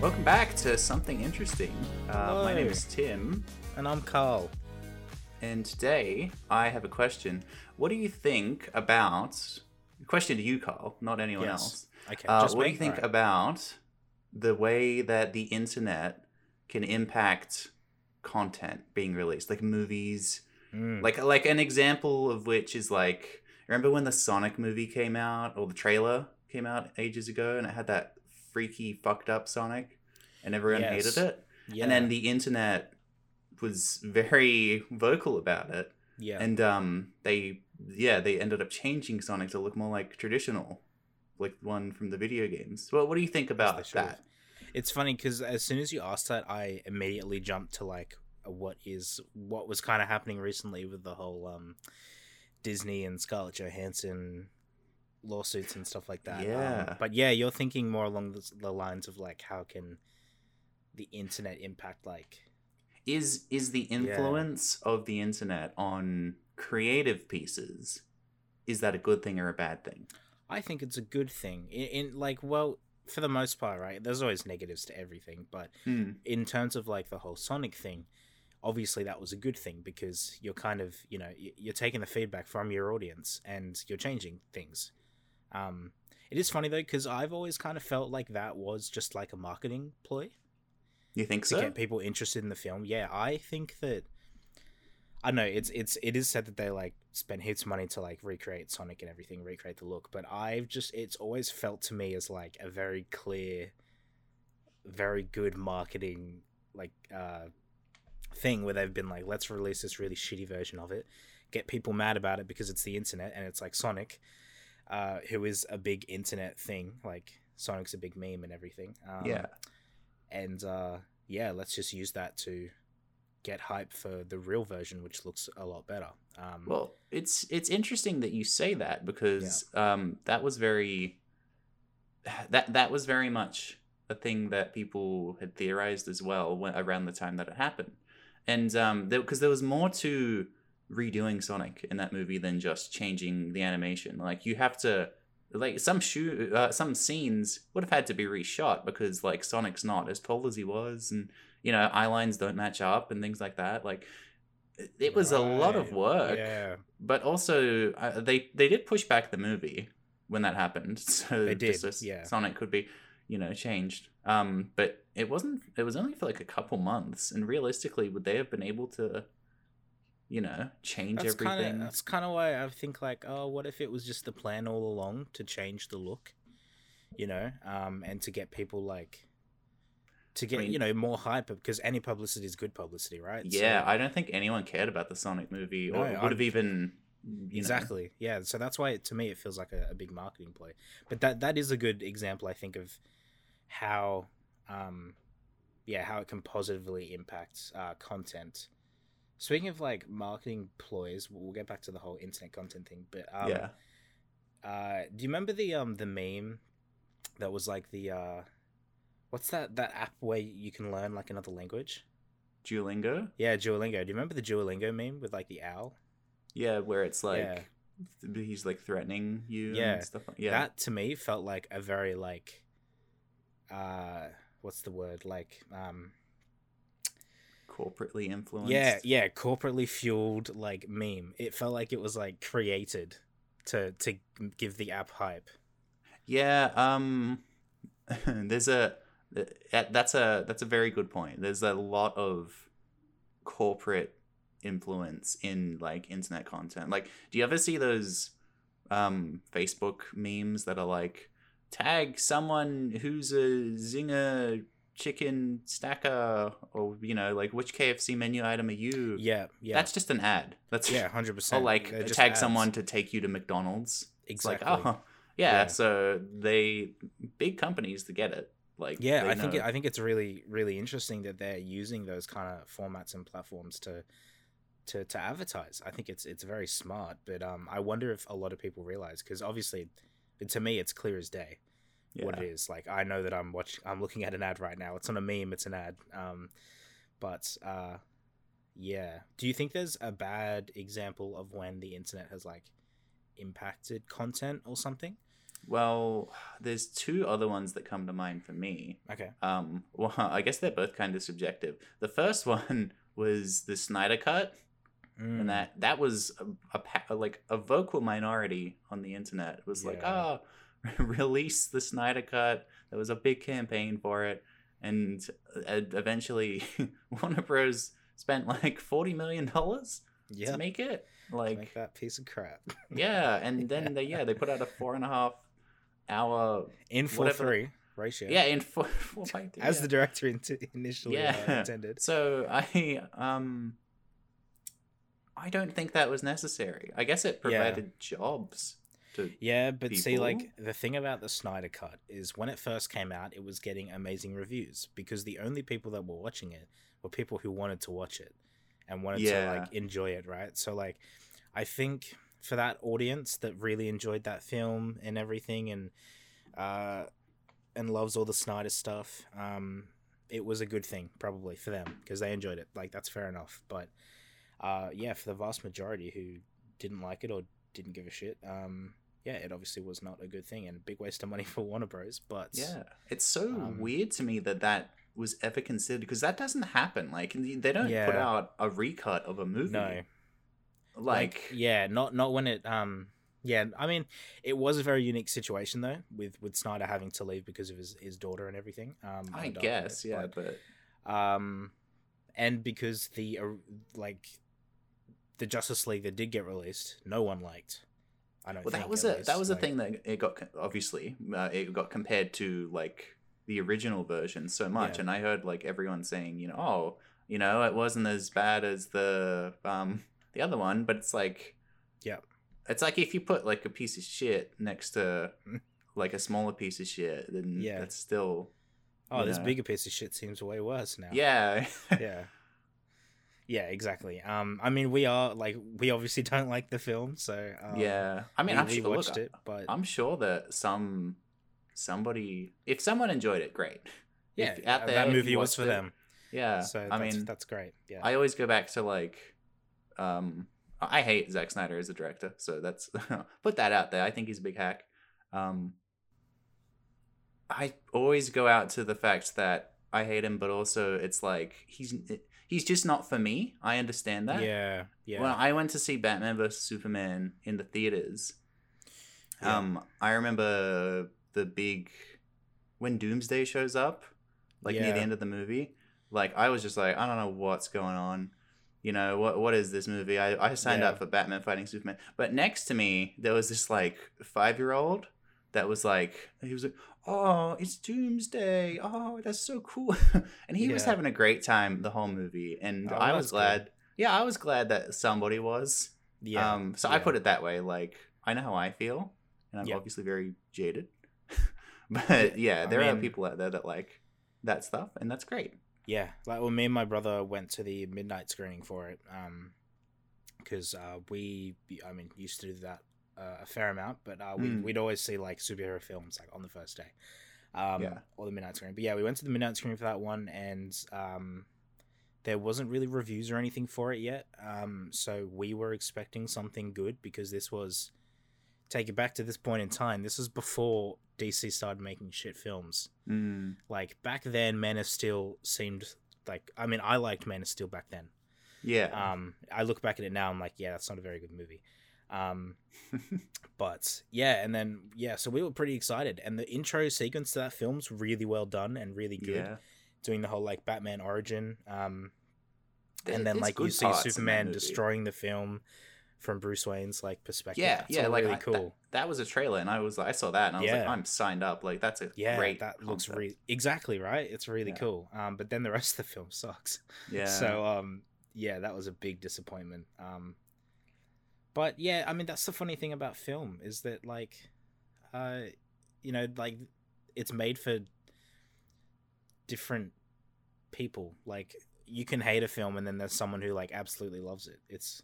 Welcome back to something interesting. Uh, my name is Tim, And I'm Carl. and today I have a question. What do you think about? Question to you, Carl, not anyone Yes. else. Okay, Uh, just what do you think Alright. about the way that the internet can impact content being released, like movies? Mm. Like, like an example of which is like, remember when the Sonic movie came out or the trailer came out ages ago, and it had that freaky, fucked up Sonic, and everyone Yes. hated it. yeah. and then the internet was very vocal about it yeah. and um they yeah they ended up changing sonic to look more like traditional like one from the video games well what do you think about that It's funny because as soon as you asked that, I immediately jumped to like what is what was kind of happening recently with the whole um, Disney and Scarlett Johansson lawsuits and stuff like that. Um, Yeah. but yeah, you're thinking more along the, the lines of like how can the internet impact like is is the influence of the internet on creative pieces is that a good thing or a bad thing I think it's a good thing. In, in like, well, for the most part, right? There's always negatives to everything, but hmm. in terms of like the whole Sonic thing, obviously that was a good thing because you're kind of you know you're taking the feedback from your audience and you're changing things. Um, it is funny though because I've always kind of felt like that was just like a marketing ploy you think to so get people interested in the film. Yeah, I think that I know it's it's it is said that they like spent heaps of money to like recreate Sonic and everything, recreate the look, but I've just it's always felt to me as like a very clear, very good marketing like uh thing where they've been like, let's release this really shitty version of it, get people mad about it because it's the internet and it's like Sonic, uh, who is a big internet thing, like Sonic's a big meme and everything. Um, yeah and uh, yeah, let's just use that to get hype for the real version, which looks a lot better. Um, Well, it's it's interesting that you say that because um, that was very that that was very much a thing that people had theorized as well when, around the time that it happened, and um, because there was more to redoing Sonic in that movie than just changing the animation. Like you have to like some shoe uh, some scenes would have had to be reshot because like Sonic's not as tall as he was, and you know eye lines don't match up and things like that. Like it- was a lot of work Yeah, but also uh, they they did push back the movie when that happened so They did, so yeah. sonic could be you know changed um but it wasn't it was only for like a couple months and realistically would they have been able to you know change that's everything of that's kind of why I think like, oh, what if it was just the plan all along to change the look, you know, um, and to get people like. To get mean- you know more hype because any publicity is good publicity, right? So- yeah i don't think anyone cared about the sonic movie or No, would have even you know. exactly yeah so that's why to me it feels like a, a big marketing play but that that is a good example i think of how um yeah how it can positively impact uh content speaking of like marketing ploys we'll get back to the whole internet content thing but um yeah. uh do you remember the um the meme that was like the uh what's that that app where you can learn like another language? Duolingo? Yeah duolingo. Do you remember the duolingo meme with like the owl? Yeah where it's like Yeah. th- he's like threatening you Yeah. and stuff like yeah. That to me felt like a very like uh what's the word? Like um corporately influenced yeah yeah corporately fueled like meme it felt like it was like created to to give the app hype Yeah, um there's a that's a that's a very good point. There's a lot of corporate influence in like internet content. Like do you ever see those um Facebook memes that are like tag someone who's a zinger chicken stacker or you know like which KFC menu item are you? yeah yeah That's just an ad. That's yeah 100% or like They're tag ads. someone to take you to McDonald's. exactly It's like, oh, yeah, Yeah. So they big companies to get it. Like, yeah i think it, i think it's really really interesting that they're using those kind of formats and platforms to to to advertise i think it's it's very smart but um i wonder if a lot of people realize because obviously to me it's clear as day what it is. Like I know that I'm watching, I'm looking at an ad right now. It's not a meme, it's an ad. Um, but uh, yeah. Do you think there's a bad example of when the internet has like impacted content or something? Well, there's two other ones that come to mind for me. Okay. Um, well, I guess they're both kind of subjective. The first one was the Snyder Cut, Mm. and that that was a, a like a vocal minority on the internet was like, oh, release the Snyder Cut. There was a big campaign for it, and uh, eventually Warner Bros. spent like forty million dollars yeah. to make it. Like, make that piece of crap. yeah, and then they yeah they put out a four and a half hour in four whatever- three ratio. yeah in four, four by two, As yeah. the director int- initially uh, intended. So I um I don't think that was necessary. I guess it Yeah. provided jobs to Yeah, but see, like the thing about the Snyder Cut is when it first came out, it was getting amazing reviews because the only people that were watching it were people who wanted to watch it and wanted to like enjoy it, right? So like, I think for that audience that really enjoyed that film and everything, and uh, and loves all the Snyder stuff, um, it was a good thing probably for them because they enjoyed it. Like that's fair enough, but uh, yeah, for the vast majority who didn't like it or didn't give a shit, um, yeah, it obviously was not a good thing and a big waste of money for Warner Bros. But Yeah. It's so Um, weird to me that that was ever considered because that doesn't happen. Like they don't put out a recut of a movie. no, Like, yeah, not not when it um yeah, I mean, it was a very unique situation though, with with Snyder having to leave because of his, his daughter and everything. Um, I guess, yeah, but, but um, and because the uh, like the Justice League that did get released, no one liked. I don't. well, that was a that was a like- thing that it got obviously uh, it got compared to like the original version so much, Yeah. and I heard like everyone saying, you know, oh, you know, it wasn't as bad as the um the other one, but it's like, Yeah. it's like if you put like a piece of shit next to like a smaller piece of shit, then Yeah. it's still Oh, this Yeah. bigger piece of shit seems way worse now. yeah, yeah yeah exactly um i mean we are like we obviously don't like the film so um, yeah. I mean, we, I'm we sure, look, watched it but I'm sure that some somebody, if someone enjoyed it, great. yeah If out uh, there, that movie was for it, them Yeah, so I that's, mean, that's great yeah I always go back to like, um, I hate Zack Snyder as a director, so that's put that out there. I think he's a big hack. Um, I always go out to the fact that I hate him, but also it's like he's he's just not for me. I understand that. yeah yeah Well, I went to see Batman vs Superman in the theaters, Yeah. um, I remember the big when Doomsday shows up, like near the end of the movie. Like I was just like, I don't know what's going on. You know what? What is this movie? I, I signed Yeah. up for Batman fighting Superman, but next to me there was this like five year old that was like, he was like, oh, it's Doomsday. Oh, that's so cool, and he was having a great time the whole movie, and Oh, I was glad. Yeah, I was glad that somebody was. yeah Um, so I put it that way. Like I know how I feel, and I'm Yeah. obviously very jaded. but yeah, I there are people out there that like that stuff, and that's great. yeah like well me and my brother went to the midnight screening for it um because uh we i mean used to do that uh, a fair amount but uh we, Mm. we'd always see like superhero films like on the first day um Yeah. or the midnight screening but yeah we went to the midnight screening for that one and um there wasn't really reviews or anything for it yet um so we were expecting something good because this was take it back to this point in time this was before dc started making shit films Mm. like back then man of steel seemed like i mean i liked man of steel back then Yeah. um i look back at it now i'm like yeah that's not a very good movie um but yeah and then yeah so we were pretty excited and the intro sequence to that film's really well done and really good yeah. doing the whole like batman origin um There- and then like you see parts in that superman destroying the film from bruce wayne's like perspective Yeah, yeah, like really I- cool That, that was a trailer, and I was like I saw that, and I was like, I'm signed up. Like that's a yeah great. that looks concept. really exactly right it's really Yeah. cool um but then the rest of the film sucks Yeah. So um yeah, that was a big disappointment. Um but yeah, I mean that's the funny thing about film is that like uh you know, like it's made for different people. Like you can hate a film and then there's someone who like absolutely loves it. It's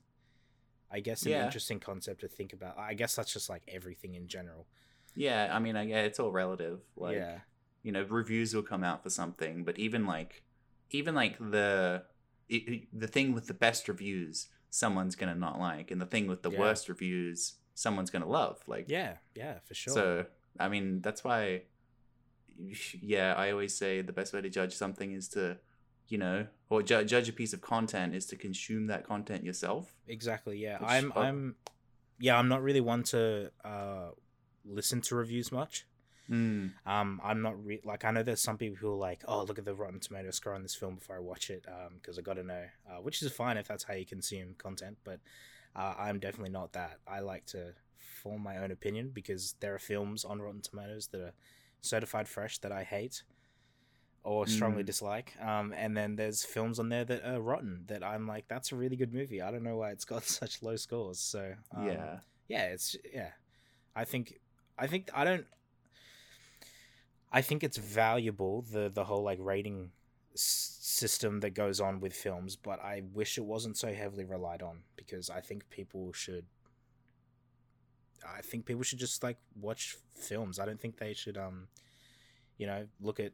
I guess an Yeah. interesting concept to think about. I guess that's just like everything in general. Yeah, I mean, I, yeah, it's all relative. Like, yeah, you know, reviews will come out for something, but even like, even like the it, the thing with the best reviews, someone's gonna not like, and the thing with the Yeah. worst reviews, someone's gonna love. Like, yeah, yeah, for sure. So, I mean, that's why, yeah, I always say the best way to judge something is to, you know, or ju- judge a piece of content is to consume that content yourself. exactly, yeah. Which- I'm. I'm, yeah, I'm not really one to uh listen to reviews much. Mm. Um, I'm not re- like I know there's some people who are like, oh, look at the Rotten Tomato score on this film before I watch it, um, because I got to know, uh, which is fine if that's how you consume content, but uh, I'm definitely not that. I like to form my own opinion because there are films on Rotten Tomatoes that are certified fresh that I hate or strongly Mm. dislike, um, and then there's films on there that are rotten that I'm like, that's a really good movie. I don't know why it's got such low scores. So um, yeah. yeah it's yeah i think i think i don't i think it's valuable the the whole like rating s- system that goes on with films but i wish it wasn't so heavily relied on because i think people should i think people should just like watch films i don't think they should um you know look at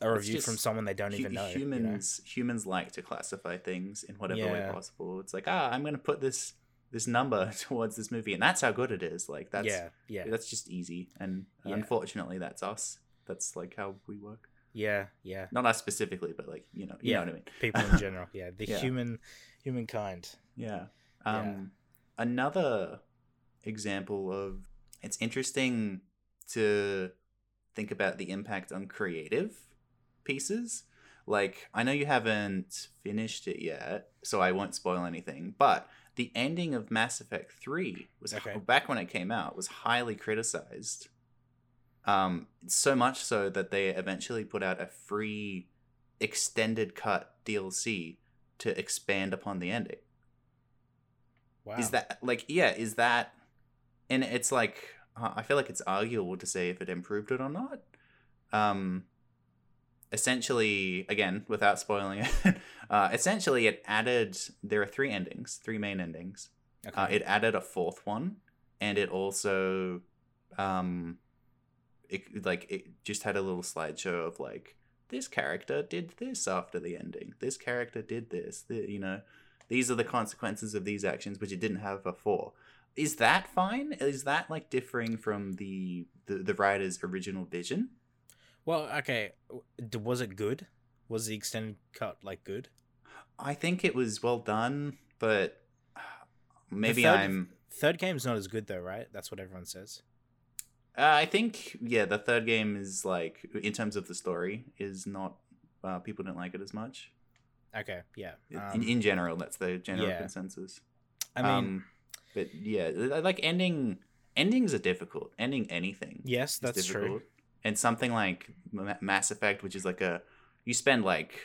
a review from someone they don't Hu- even know you know? humans humans like to classify things in whatever way possible. It's like, ah, I'm gonna put this this number towards this movie, and that's how good it is. Like that's yeah yeah that's just easy, and Yeah. unfortunately, that's us. That's like how we work. yeah yeah Not us specifically, but like you know, you Yeah. know what I mean. people in general yeah the Yeah. human humankind Yeah. Yeah. Um another example of it's interesting to think about the impact on creative pieces. Like I know you haven't finished it yet, so I won't spoil anything, but the ending of Mass Effect 3 was Okay. back when it came out was highly criticized. Um so much so that they eventually put out a free extended cut DLC to expand upon the ending. wow Is that like yeah? Is that and it's like uh, I feel like it's arguable to say if it improved it or not. Um, essentially, again, without spoiling it, uh, essentially it added. There are three endings, three main endings. okay. Uh, it added a fourth one, and it also, um, it like it just had a little slideshow of like this character did this after the ending. This character did this. The, you know, these are the consequences of these actions, which it didn't have before. Is that fine? Is that like differing from the the, the writer's original vision? Well, okay. Was it good? Was the extended cut like good? I think it was well done, but uh, maybe third- I'm. Third game's not as good though, right? That's what everyone says. Uh, I think yeah, the third game is like in terms of the story is not. Uh, people don't like it as much. Okay, yeah. in, Um, in general, that's the general yeah. consensus. I mean, um, but yeah, like ending endings are difficult. Ending anything yes, is that's true. And something like Ma- Mass Effect, which is like a you spend like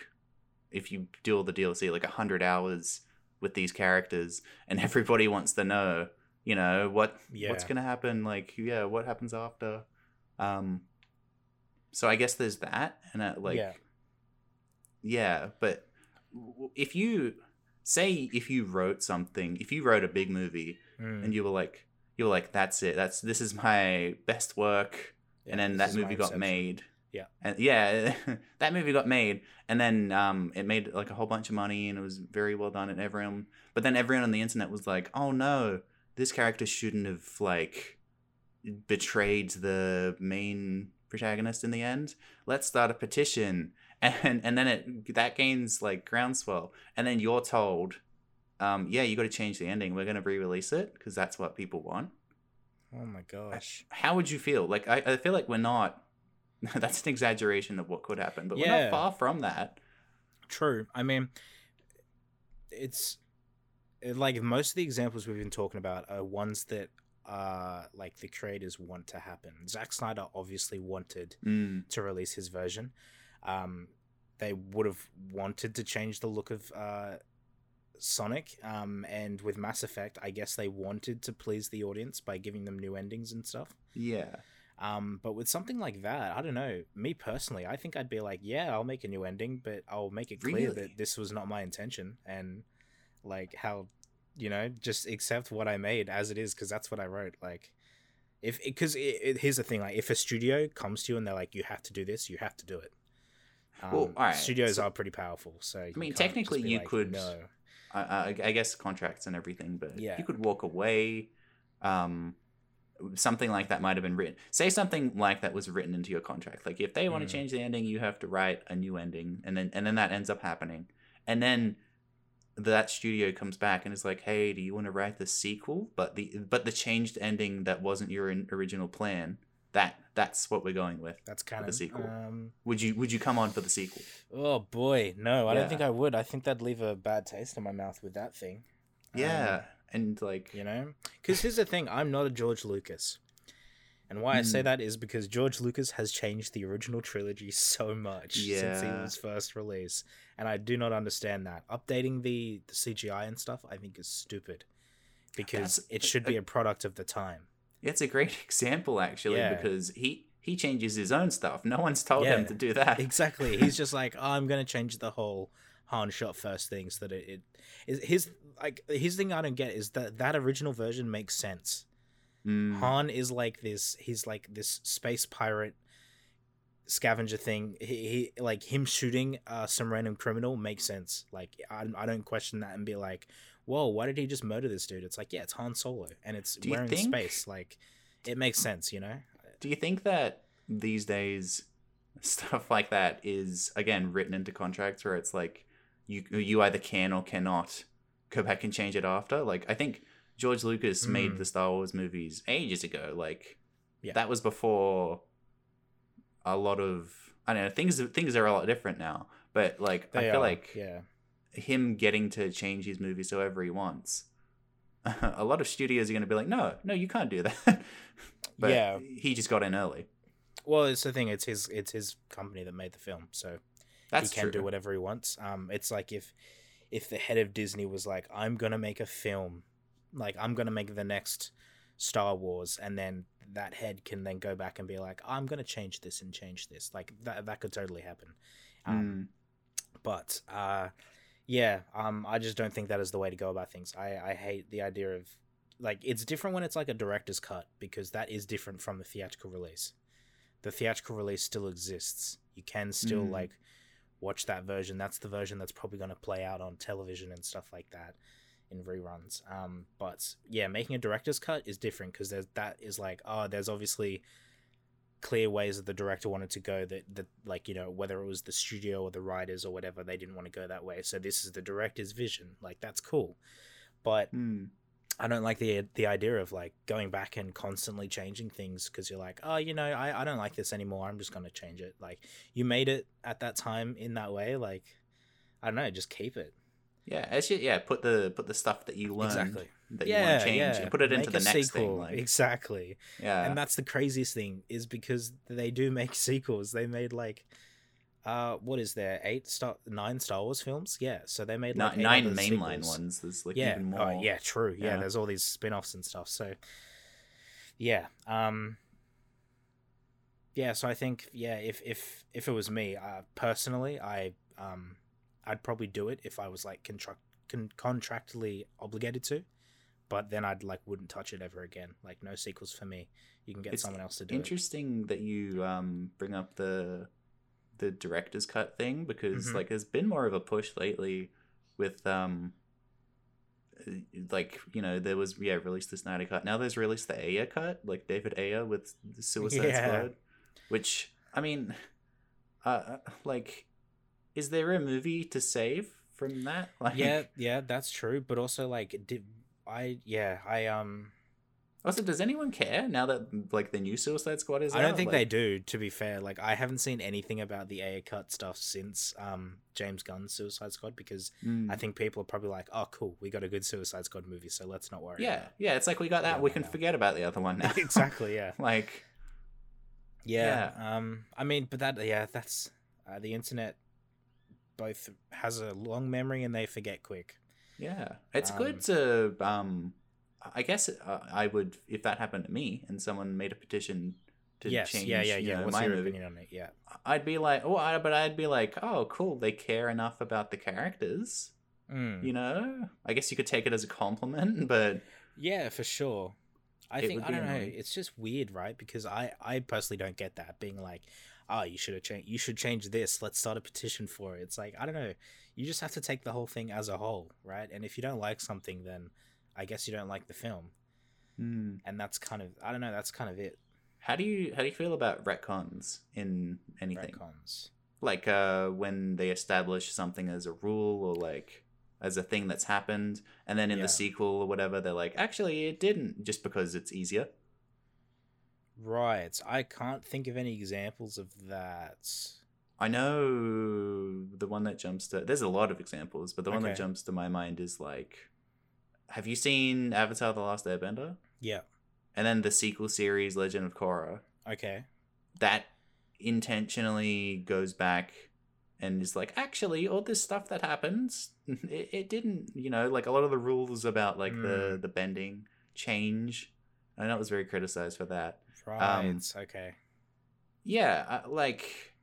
if you do all the DLC like a hundred hours with these characters, and everybody wants to know, you know, what Yeah. what's gonna happen. Like yeah, what happens after? Um, so I guess there's that, and uh, like Yeah. yeah, but if you say if you wrote something, if you wrote a big movie Mm, and you were like you were like that's it, that's this is my best work yeah, and then that movie got made. Yeah. And yeah, that movie got made and then um it made like a whole bunch of money and it was very well done and everyone but then everyone on the internet was like, "Oh no, this character shouldn't have like betrayed the main protagonist in the end. Let's start a petition." And and then it that gains like groundswell and then you're told um yeah, you got to change the ending. We're going to re-release it because that's what people want Oh my gosh. how would you feel? Like I, I feel like we're not. That's an exaggeration of what could happen, but we're not far from that. True. I mean, it's it- like most of the examples we've been talking about are ones that uh like the creators want to happen. Zack Snyder obviously wanted Mm, to release his version. Um, they would have wanted to change the look of uh, Sonic, um, and with Mass Effect, I guess they wanted to please the audience by giving them new endings and stuff. yeah, Um, but with something like that, I don't know. Me personally, I think I'd be like, yeah, I'll make a new ending, but I'll make it clear Really? that this was not my intention, and like how, you know, just accept what I made as it is because that's what I wrote. Like, If because here's the thing, like if a studio comes to you and they're like, you have to do this, you have to do it. Um, Well, alright, studios so- are pretty powerful, so I mean, technically you could- No. I, I, I guess contracts and everything, but Yeah. you could walk away. Um, something like that might have been written. Say something like that was written into your contract. Like if they want Mm. to change the ending, you have to write a new ending, and then and then that ends up happening, and then that studio comes back and is like, "Hey, do you want to write the sequel?" But the but the changed ending that wasn't your in- original plan. That that's what we're going with. That's kind of the sequel. Um, Would you would you come on for the sequel? oh boy, no, I Yeah. don't think I would. I think that'd leave a bad taste in my mouth with that thing. Um, Yeah, and like you know because here's the thing i'm not a george lucas and why i say Mm. that is because george lucas has changed the original trilogy so much since he Yeah. was first released and i do not understand that updating the, the cgi and stuff i think is stupid because That's- it should be a product of the time It's a great example actually Yeah. because he he changes his own stuff. No one's told him to do that. exactly he's just like oh, i'm gonna change the whole han shot first thing so that it, it is his like his thing i don't get is that that original version makes sense Mm, Han is like this. He's like this space pirate scavenger thing. He, he like him shooting uh, some random criminal makes sense. Like I, I don't question that and be like, whoa, why did he just murder this dude? It's like yeah, it's Han Solo and it's Do we're in think- space. Like it makes sense, you know. Do you think that these days stuff like that is again written into contracts where it's like you you either can or cannot go back and change it after? Like I think George Lucas made Mm. the Star Wars movies ages ago. Like Yeah. that was before a lot of I don't know things things are a lot different now. But like I feel are, like yeah, him getting to change his movies however he wants. a lot of studios are going to be like, no, no, you can't do that. but Yeah. he just got in early. well, it's the thing. It's his it's his company that made the film, so That's he can true. do whatever he wants. Um, it's like if if the head of Disney was like, "I'm gonna make a film, like I'm gonna make the next Star Wars," and then that head can then go back and be like, "I'm gonna change this and change this." Like that that could totally happen. Um, Mm, but uh, yeah, um, I just don't think that is the way to go about things. I I hate the idea of like it's different when it's like a director's cut because that is different from the theatrical release. The theatrical release still exists. You can still Mm. like watch that version. That's the version that's probably going to play out on television and stuff like that in reruns. Um, but yeah, making a director's cut is different because there's that is like oh, there's obviously clear ways that the director wanted to go that that like you know whether it was the studio or the writers or whatever they didn't want to go that way. So this is the director's vision. Like that's cool. But mm. i don't like the the idea of like going back and constantly changing things because you're like oh you know I, I don't like this anymore. I'm just going to change it. Like you made it at that time in that way. Like i don't know just keep it Yeah, it's just, yeah. Put the put the stuff that you learned exactly that you want to change yeah and put it into the next sequel. thing. Like, exactly yeah, and that's the craziest thing is because they do make sequels they made like uh what is there eight star nine star wars films yeah so they made like Ni- nine mainline sequels. ones. There's like yeah even more. oh, yeah true yeah, Yeah. there's all these spin-offs and stuff so yeah um yeah so i think yeah if if if it was me uh personally i um i'd probably do it if i was like contract con- contractually obligated to but then i'd like wouldn't touch it ever again like no sequels for me you can get It's someone else to do it Interesting that you um bring up the the director's cut thing because Mhm. like there's been more of a push lately with um uh, like you know there was yeah released the Snyder cut now there's released the Ayer cut like David Ayer with the Suicide Yeah. Squad which I mean uh like is there a movie to save from that? Like yeah yeah that's true but also like did i yeah i um also does anyone care now that like the new Suicide Squad is i don't out? think Like, they do to be fair. Like i haven't seen anything about the Ayer cut stuff since um james gunn's suicide squad because Mm. i think people are probably like oh cool we got a good suicide squad movie so let's not worry yeah yeah it's like we got that Yeah, we can forget about the other one now. Exactly yeah. Like yeah. um i mean but that yeah that's uh, the internet both has a long memory and they forget quick yeah it's Um, good to um i guess uh, i would if that happened to me and someone made a petition to yes change yeah yeah you yeah know, what's my your movie opinion on it yeah i'd be like oh I, but i'd be like oh cool they care enough about the characters Mm. you know i guess you could take it as a compliment but Yeah, for sure. I think I don't know. It's just weird, right? Because I I personally don't get that being like, oh, you should have changed. You should change this. Let's start a petition for it. It's like I don't know. You just have to take the whole thing as a whole, right? And if you don't like something, then I guess you don't like the film, Hmm. and that's kind of I don't know. That's kind of it. How do you how do you feel about retcons in anything? Retcons. Like uh, when they establish something as a rule or like as a thing that's happened, and then in Yeah. the sequel or whatever, they're like, actually, it didn't, just because it's easier. Right. I can't think of any examples of that. I know the one that jumps to. There's a lot of examples, but the one that jumps to my mind is like, have you seen Avatar: The Last Airbender? Yeah. And then the sequel series, Legend of Korra. Okay. that intentionally goes back and is like actually all this stuff that happens it, it didn't you know like a lot of the rules about like the Mm. the bending change i know it was very criticized for that Right. Um, okay. yeah like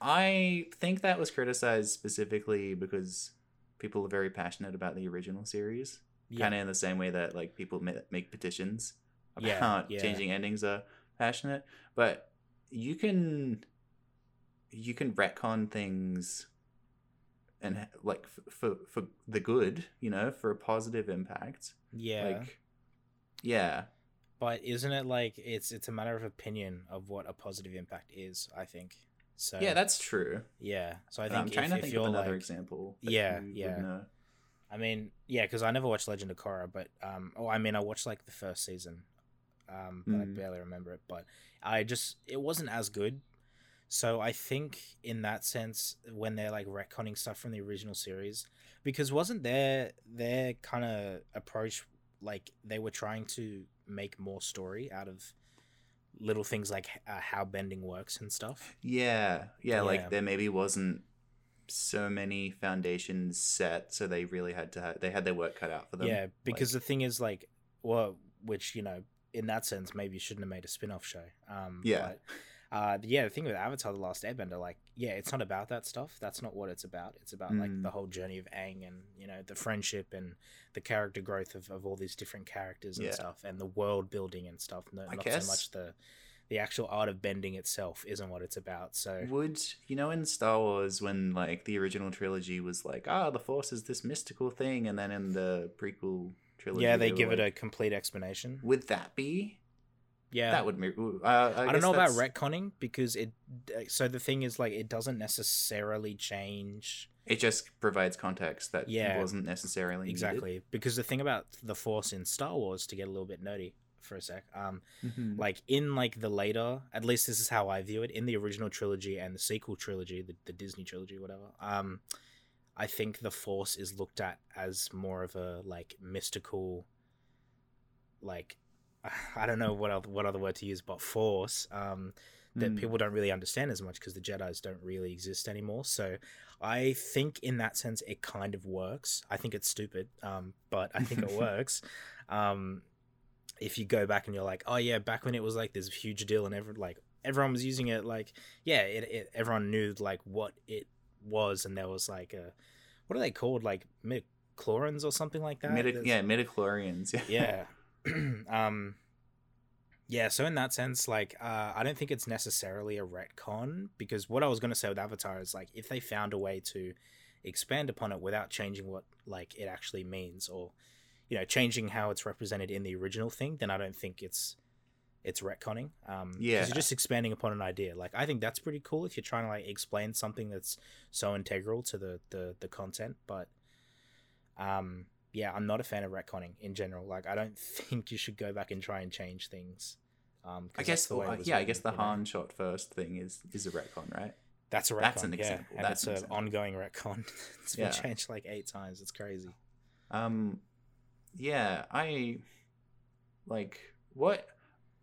i think that was criticized specifically because people are very passionate about the original series Yeah. kind of in the same way that like people make petitions about yeah. changing endings are passionate but you can you can retcon things and like for for the good you know for a positive impact Yeah. like yeah But isn't it like it's it's a matter of opinion of what a positive impact is? I think. So yeah that's true yeah. So I think i'm trying if, to think of another like, example Yeah, yeah. I mean, yeah, because I never watched Legend of Korra, but um, oh, I mean, I watched like the first season, um, but I Mm. barely remember it. But I just it wasn't as good. So I think in that sense, when they're like retconning stuff from the original series, because wasn't their their kind of approach like they were trying to make more story out of little things like uh, how bending works and stuff. yeah yeah Yeah. like there maybe wasn't so many foundations set so they really had to ha- they had their work cut out for them Yeah, because the thing is like, well, which you know, in that sense, maybe you shouldn't have made a spin-off show. Um, Yeah. But, uh, yeah, the thing with Avatar: The Last Airbender, like, yeah, it's not about that stuff. That's not what it's about. It's about like Mm. the whole journey of Aang and you know the friendship and the character growth of, of all these different characters and Yeah. stuff, and the world building and stuff. No, not guess- so much the the actual art of bending itself isn't what it's about. So Would you know in Star Wars when like the original trilogy was like, ah, the Force is this mystical thing, and then in the prequel trilogy, yeah, they were give it a complete explanation. Would that be? Yeah, That would. be- Uh, I, I, don't know about that's- retconning because it. So the thing is, like, it doesn't necessarily change It just provides context that Yeah. wasn't necessarily needed. exactly because the thing about the Force in Star Wars, to get a little bit nerdy for a sec, um, Mhm. like in like the later, at least this is how I view it in the original trilogy and the sequel trilogy, the, the Disney trilogy, whatever. Um, I think the Force is looked at as more of a like mystical, like I don't know what other, what other word to use, but Force. Um, that Mm. people don't really understand as much because the Jedi's don't really exist anymore. So I think in that sense it kind of works. I think it's stupid, um, but I think it works. Um, if you go back and you're like, oh yeah, back when it was like this huge deal and every like everyone was using it, like yeah, it, it everyone knew like what it was, and there was like a what are they called like midichlorians or something like that. Midi- yeah, midichlorians. Yeah. yeah um yeah so in that sense like uh i don't think it's necessarily a retcon because what i was going to say with avatar is like if they found a way to expand upon it without changing what like it actually means or you know changing how it's represented in the original thing then i don't think it's it's retconning um Yeah. you're just expanding upon an idea like i think that's pretty cool if you're trying to like explain something that's so integral to the the, the content but um yeah i'm not a fan of retconning in general like i don't think you should go back and try and change things um I guess. the way it was yeah, I guess the you know? Han shot first thing is is a retcon, right? that's a retcon that's an yeah example, and that's an ongoing retcon it's been Yeah. changed like eight times it's crazy Um, yeah, I like what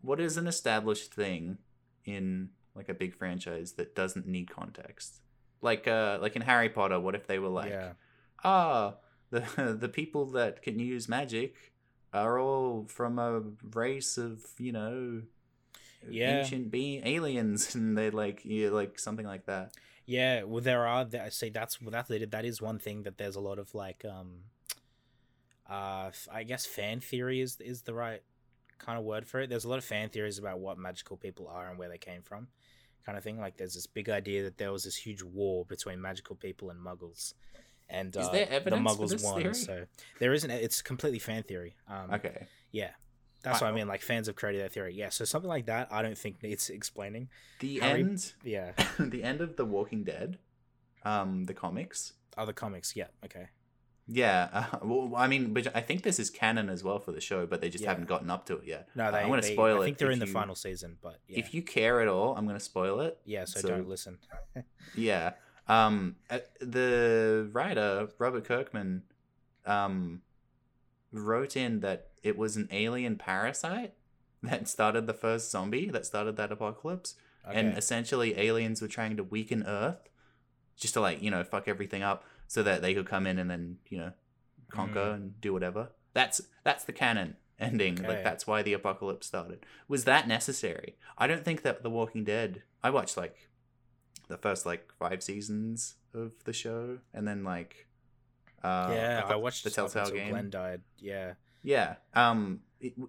what is an established thing in like a big franchise that doesn't need context? Like uh like in Harry Potter, what if they were like, yeah ah, the the people that can use magic are all from a race of, you know, Yeah. ancient being aliens and they like yeah, like something like that. Yeah, well, there are. I say that's that that is one thing that there's a lot of like, um, uh, I guess fan theory is is the right kind of word for it. There's a lot of fan theories about what magical people are and where they came from, kind of thing. Like there's this big idea that there was this huge war between magical people and Muggles, and Is uh, there the Muggles this won. theory? So there isn't. It's completely fan theory. Um, Okay. Yeah, that's what I mean. Like fans have created that theory. Yeah, so something like that, I don't think needs explaining. The Harry- end. Yeah, the end of The Walking Dead, um, the comics. other comics. Yeah, okay. Yeah. Uh, well, I mean, but I think this is canon as well for the show, but they just Yeah. haven't gotten up to it yet. No, they. I'm gonna spoil it. I think they're in the you- final season, but yeah, If you care at all, I'm going to spoil it. yeah. So, so- don't listen. Yeah. Um, uh, the writer Robert Kirkman, um, wrote in that it was an alien parasite that started the first zombie that started that apocalypse, Okay. and essentially aliens were trying to weaken Earth, just to like you know fuck everything up so that they could come in and then you know conquer Mm. and do whatever. That's that's the canon ending. Okay. Like that's why the apocalypse started. Was that necessary? I don't think that The Walking Dead. I watched like the first like five seasons of the show, and then like uh, yeah, I thought watched the Telltale game. Glenn died. Yeah, Yeah. Um,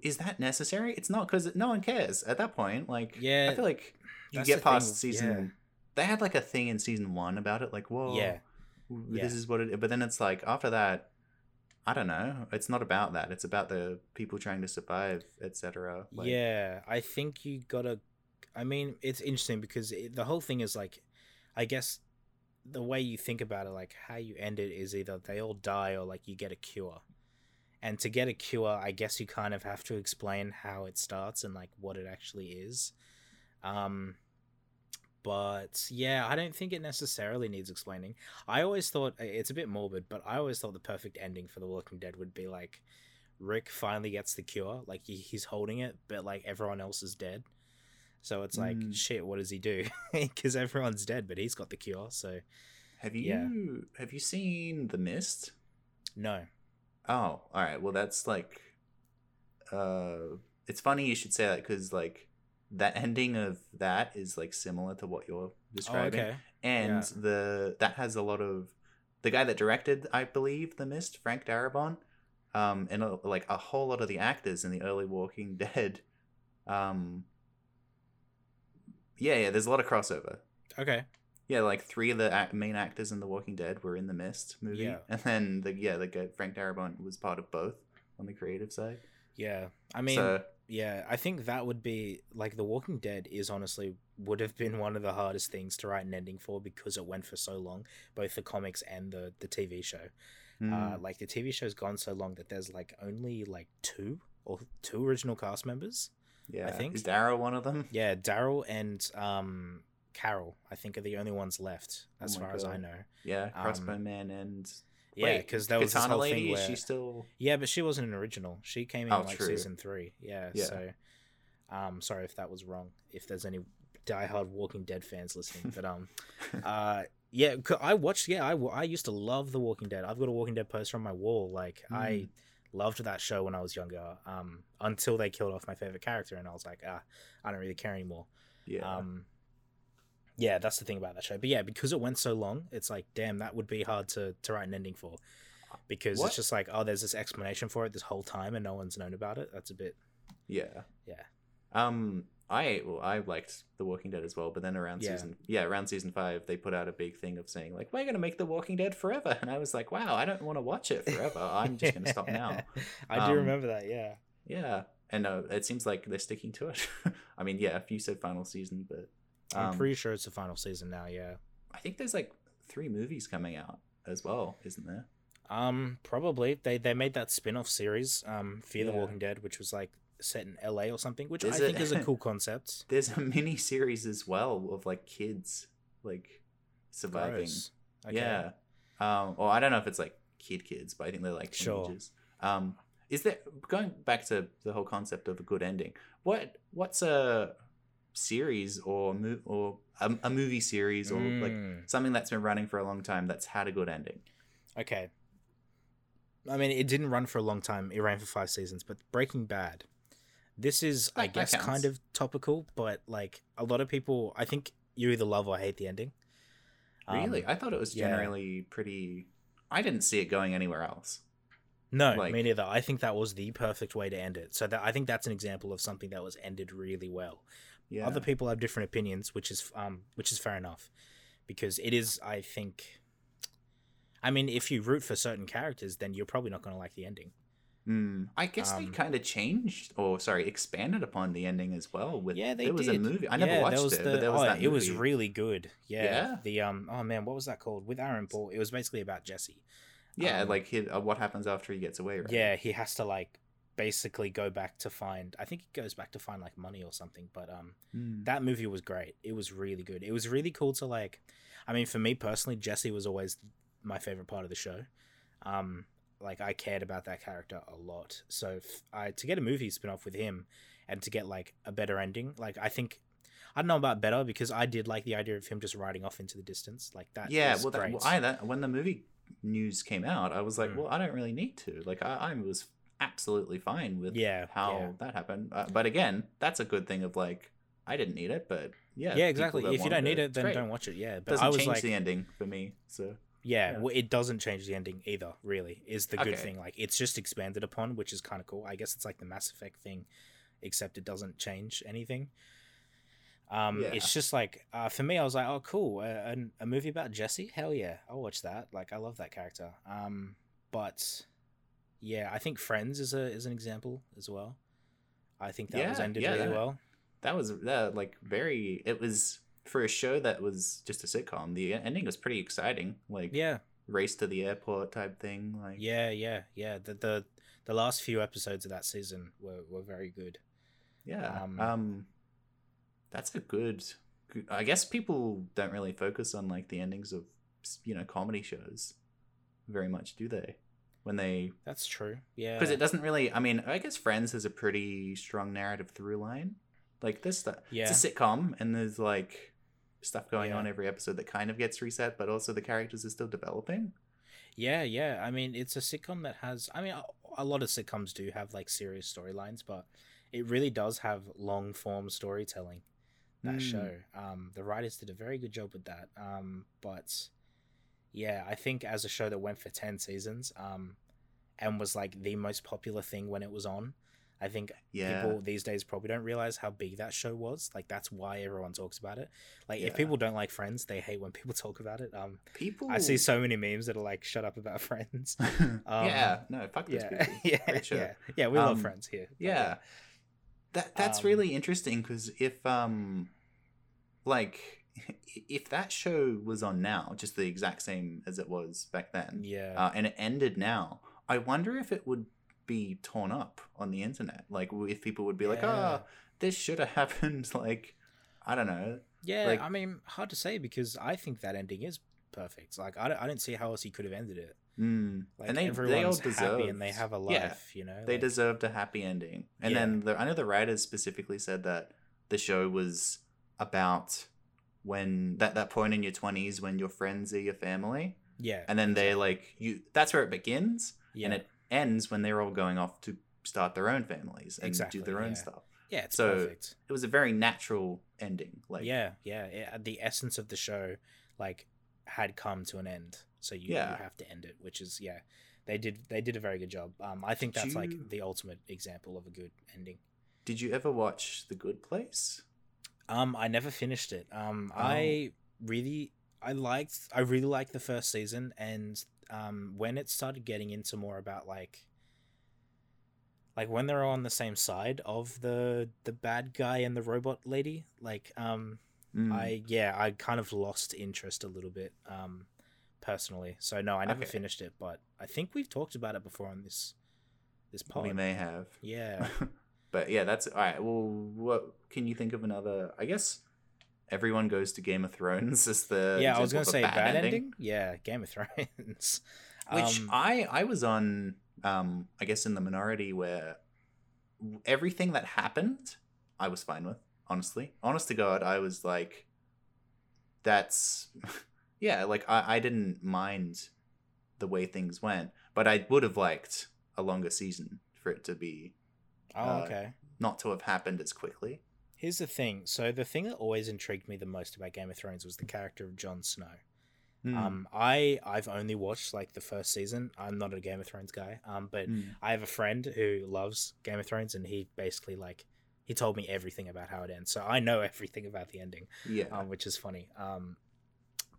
is that necessary? It's not because no one cares at that point. Like, Yeah, I feel like you get the thing, past season. yeah. They had like a thing in season one about it, like, whoa, Yeah. w- Yeah. this is what it. But then it's like after that, I don't know. It's not about that. It's about the people trying to survive, etc. Like, yeah. I think you gotta. I mean, it's interesting because it, the whole thing is like, I guess, the way you think about it, like how you end it, is either they all die or like you get a cure. And to get a cure, I guess you kind of have to explain how it starts and like what it actually is. Um, but yeah, I don't think it necessarily needs explaining. I always thought it's a bit morbid, but I always thought the perfect ending for The Walking Dead would be like Rick finally gets the cure, like he's holding it, but like everyone else is dead. So it's like Mm. shit. What does he do? Because everyone's dead, but he's got the cure. So Have you Yeah. have you seen The Mist? no, Oh, all right. Well, that's like, uh, it's funny you should say that because like that ending of that is like similar to what you're oh describing, okay, and Yeah. the that has a lot of the guy that directed, I believe, The Mist, Frank Darabont, um, and a, like a whole lot of the actors in the early Walking Dead, um, yeah, yeah. There's a lot of crossover. okay, Yeah, like three of the act- main actors in The Walking Dead were in the Mist movie, Yeah. and then the yeah, the guy, Frank Darabont was part of both on the creative side. yeah. I mean, so Yeah, I think that would be like The Walking Dead is honestly would have been one of the hardest things to write an ending for because it went for so long, both the comics and the the TV show. mm, Uh, like the TV show's gone so long that there's like only like two or two original cast members. Yeah, I think- is Daryl one of them? Yeah, Daryl and um Carol, I think, are the only ones left as Oh far as I know. Yeah, Um, Crossbow Man and Yeah, because there was this whole Lady. thing where she still? yeah, but she wasn't an original. She came in Oh, like true. season three. Yeah, Yeah. So, um, sorry if that was wrong. If there's any diehard Walking Dead fans listening, but um, uh, yeah, I watched. Yeah, I, I used to love The Walking Dead. I've got a Walking Dead poster on my wall. Like I loved that show when I was younger. Um, until they killed off my favorite character, and I was like, ah, I don't really care anymore. yeah, Um, yeah, that's the thing about that show. But yeah, because it went so long, it's like, damn, that would be hard to to write an ending for. Because What? it's just like, oh, there's this explanation for it this whole time, and no one's known about it. That's a bit, yeah, yeah. Um, I well, I liked The Walking Dead as well, but then around Yeah. season yeah around season five, they put out a big thing of saying like we're gonna make The Walking Dead forever, and I was like, wow, I don't want to watch it forever. I'm just gonna stop now. I do Um, remember that. Yeah. Yeah, and uh, it seems like they're sticking to it. I mean, yeah, if you said final season, but I'm um, pretty sure it's the final season now. Yeah. I think there's like three movies coming out as well, isn't there? Um, probably they they made that spin-off series, um, Fear the Walking Dead, which was like set in L.A. or something, which Is I think is a cool concept. There's a mini series as well of like kids like surviving. Okay. Yeah. Um. Well, I don't know if it's like kid kids, but I think they're like Sure. teenagers. Um. Is there going back to the whole concept of a good ending? What What's a series or mo- or a, a movie series or like Mm, something that's been running for a long time that's had a good ending? okay. I mean, it didn't run for a long time. It ran for five seasons, but Breaking Bad. This is, I That- that guess, kind of topical, but like a lot of people, I think you either love or hate the ending. Um, Really, I thought it was yeah. generally pretty. I didn't see it going anywhere else. No, Like- me neither. I think that was the perfect way to end it. So that I think that's an example of something that was ended really well. Yeah. Other people have different opinions, which is um which is fair enough, because it is. I think. I mean, if you root for certain characters, then you're probably not going to like the ending. Mm, I guess they Um, kind of changed, or sorry, expanded upon the ending as well. With Yeah, they there was did. a movie. I never watched it, the- but there was oh, that It was really good. Yeah. Yeah? The um. Oh man, what was that called? With Aaron Paul. It was basically about Jesse. yeah, um, like he, uh, what happens after he gets away. Right? Yeah, he has to like basically go back to find. I think he goes back to find like money or something. But um, Mm. that movie was great. It was really good. It was really cool to like. I mean, for me personally, Jesse was always my favorite part of the show. Um, like I cared about that character a lot. So I, to get a movie spin off with him, and to get like a better ending, like I think. I don't know about better because I did like the idea of him just riding off into the distance. Like that. yeah. Well, that, well, I that when the movie news came out, I was like, Mm. well, I don't really need to. Like, I, I was absolutely fine with Yeah, how yeah. that happened. Uh, but again, that's a good thing of like, I didn't need it, but yeah, yeah, exactly. If you don't need it, it's then great. don't watch it. Yeah, but Doesn't I was change like, the ending for me. So Yeah, Yeah. well, it doesn't change the ending either. Really, is the good thing. Like it's just expanded upon, which is kind of cool. I guess it's like the Mass Effect thing, except it doesn't change anything. Um, Yeah. it's just like uh, for me, I was like, oh, cool, a, a, a movie about Jesse. Hell yeah, I'll watch that. Like I love that character. Um, but yeah, I think Friends is a is an example as well. I think that was Yeah, ended yeah, really well. that was that like very. It was for a show that was just a sitcom. The ending was pretty exciting. Like Yeah, race to the airport type thing. Like yeah, yeah, yeah. The the the last few episodes of that season were were very good. Yeah. Um, Um, that's a good. I guess people don't really focus on like the endings of you know comedy shows very much, do they? When they That's true. Yeah. because it doesn't really. I mean, I guess Friends has a pretty strong narrative through line. Like this, stuff. Yeah. it's a sitcom, and there's like stuff going Yeah. on every episode that kind of gets reset, but also the characters are still developing. Yeah, yeah. I mean, it's a sitcom that has. I mean, a, a lot of sitcoms do have like serious storylines, but it really does have long form storytelling. That Mm. show. Um, the writers did a very good job with that. Um, but yeah, I think as a show that went for ten seasons, um, and was like the most popular thing when it was on. I think Yeah. people these days probably don't realize how big that show was. Like that's why everyone talks about it. Like if people don't like Friends, they hate when people talk about it. Um, People, I see so many memes that are like, "Shut up about Friends." yeah, no, fuck those yeah, people. yeah, show. yeah, yeah. We love Um, Friends here. Yeah. That that's Um, really interesting because if um like if that show was on now, just the exact same as it was back then, yeah, uh, and it ended now, I wonder if it would be torn up on the internet. Like if people would be like, Yeah. "Oh, this should have happened." Like I don't know. yeah. like- I mean, hard to say because I think that ending is perfect. Like, I don't, I don't see how else he could have ended it. Mm. Like, and they they all deserve happy and they have a life. Yeah, you know, they like- deserved a happy ending. And Yeah. then the, I know the writers specifically said that the show was about when that that point in your 20s when your friends are your family Yeah, and then they like you that's where it begins yeah, and it ends when they're all going off to start their own families and Exactly, do their own yeah. stuff yeah, it's so- perfect. it was a very natural ending like yeah, yeah, yeah. The essence of the show, like, had come to an end, so you, Yeah. you have to end it. Which is, yeah, they did they did a very good job. Um, I think Did that's you- like the ultimate example of a good ending. did you ever watch the good place Um, I never finished it. Um, Oh. I really, I liked, I really liked the first season, and um, when it started getting into more about like, like when they're on the same side of the the bad guy and the robot lady, like, um, Mm. I yeah, I kind of lost interest a little bit, um, personally. So no, I never Okay. finished it, but I think we've talked about it before on this this pod. we may have Yeah. but yeah, that's all right. Well, what can you think of another? I guess everyone goes to Game of Thrones as the yeah, I was gonna say bad, ending. Yeah, Game of Thrones. which Um, I I was on. Um, I guess in the minority where everything that happened, I was fine with. Honestly, honest to God, I was like, that's yeah. Like I I didn't mind the way things went, but I would have liked a longer season for it to be oh, uh, okay. not to have happened as quickly. Here's the thing. So the thing that always intrigued me the most about Game of Thrones was the character of Jon Snow. Mm. Um, I I've only watched like the first season. I'm not a Game of Thrones guy. Um, but Mm. I have a friend who loves Game of Thrones, and he basically like he told me everything about how it ends. So I know everything about the ending, yeah. um, which is funny. Um,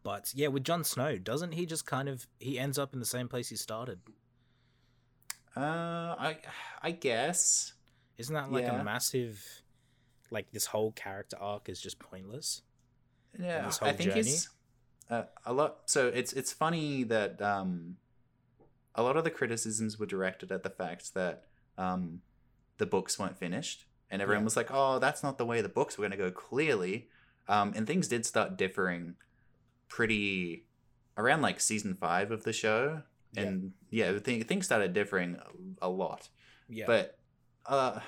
but yeah, with Jon Snow, doesn't he just kind of he ends up in the same place he started? uh, I I guess. Isn't that like Yeah. a massive, like this whole character arc is just pointless? Yeah, this I whole think journey? it's uh, a lot. So it's it's funny that um, a lot of the criticisms were directed at the fact that um, the books weren't finished, and everyone Yeah. was like, "Oh, that's not the way the books were going to go." Clearly, um, and things did start differing pretty around like season five of the show, and yeah, the thing, things started differing a lot. Yeah, But uh,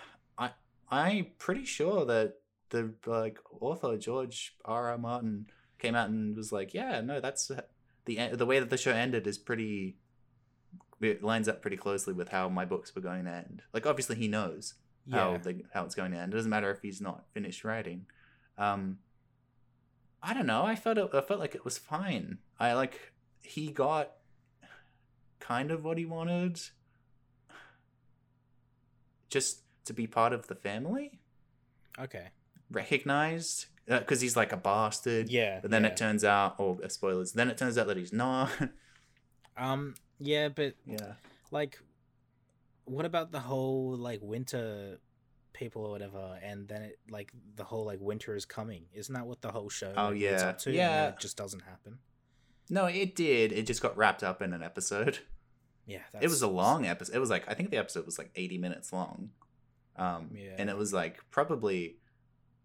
I'm pretty sure that the like author George R. R. Martin came out and was like, yeah, no, that's the e- the way that the show ended is pretty. It lines up pretty closely with how my books were going to end. Like, obviously, he knows how the how it's going to end. It doesn't matter if he's not finished writing. Um, I don't know. I felt it, I felt like it was fine. I like he got kind of what he wanted, just to be part of the family, okay, recognized because he's like a bastard. yeah. But then yeah. it turns out, or uh, spoilers. Then it turns out that he's not. um, yeah, but yeah. like, what about the whole like winter people or whatever, and then it like the whole like winter is coming? Isn't that what the whole show? Oh, like, yeah. up to? Yeah. it just doesn't happen. No, it did. It just got wrapped up in an episode. Yeah, it was a long episode. It was like I think the episode was like eighty minutes long, um, Yeah. and it was like probably.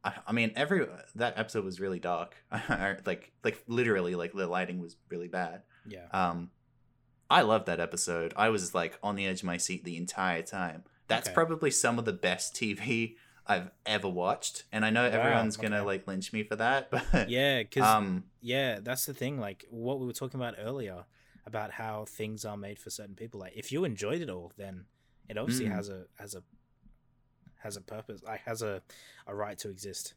I, I mean, every that episode was really dark. like, like literally, like the lighting was really bad. Yeah, Um, I loved that episode. I was like on the edge of my seat the entire time. That's Okay. probably some of the best TV I've ever watched, and I know Wow, everyone's gonna like lynch me for that, but yeah, because um, yeah, that's the thing. Like what we were talking about earlier about how things are made for certain people. Like if you enjoyed it all, then it obviously Mm. has a has a has a purpose. Like has a a right to exist.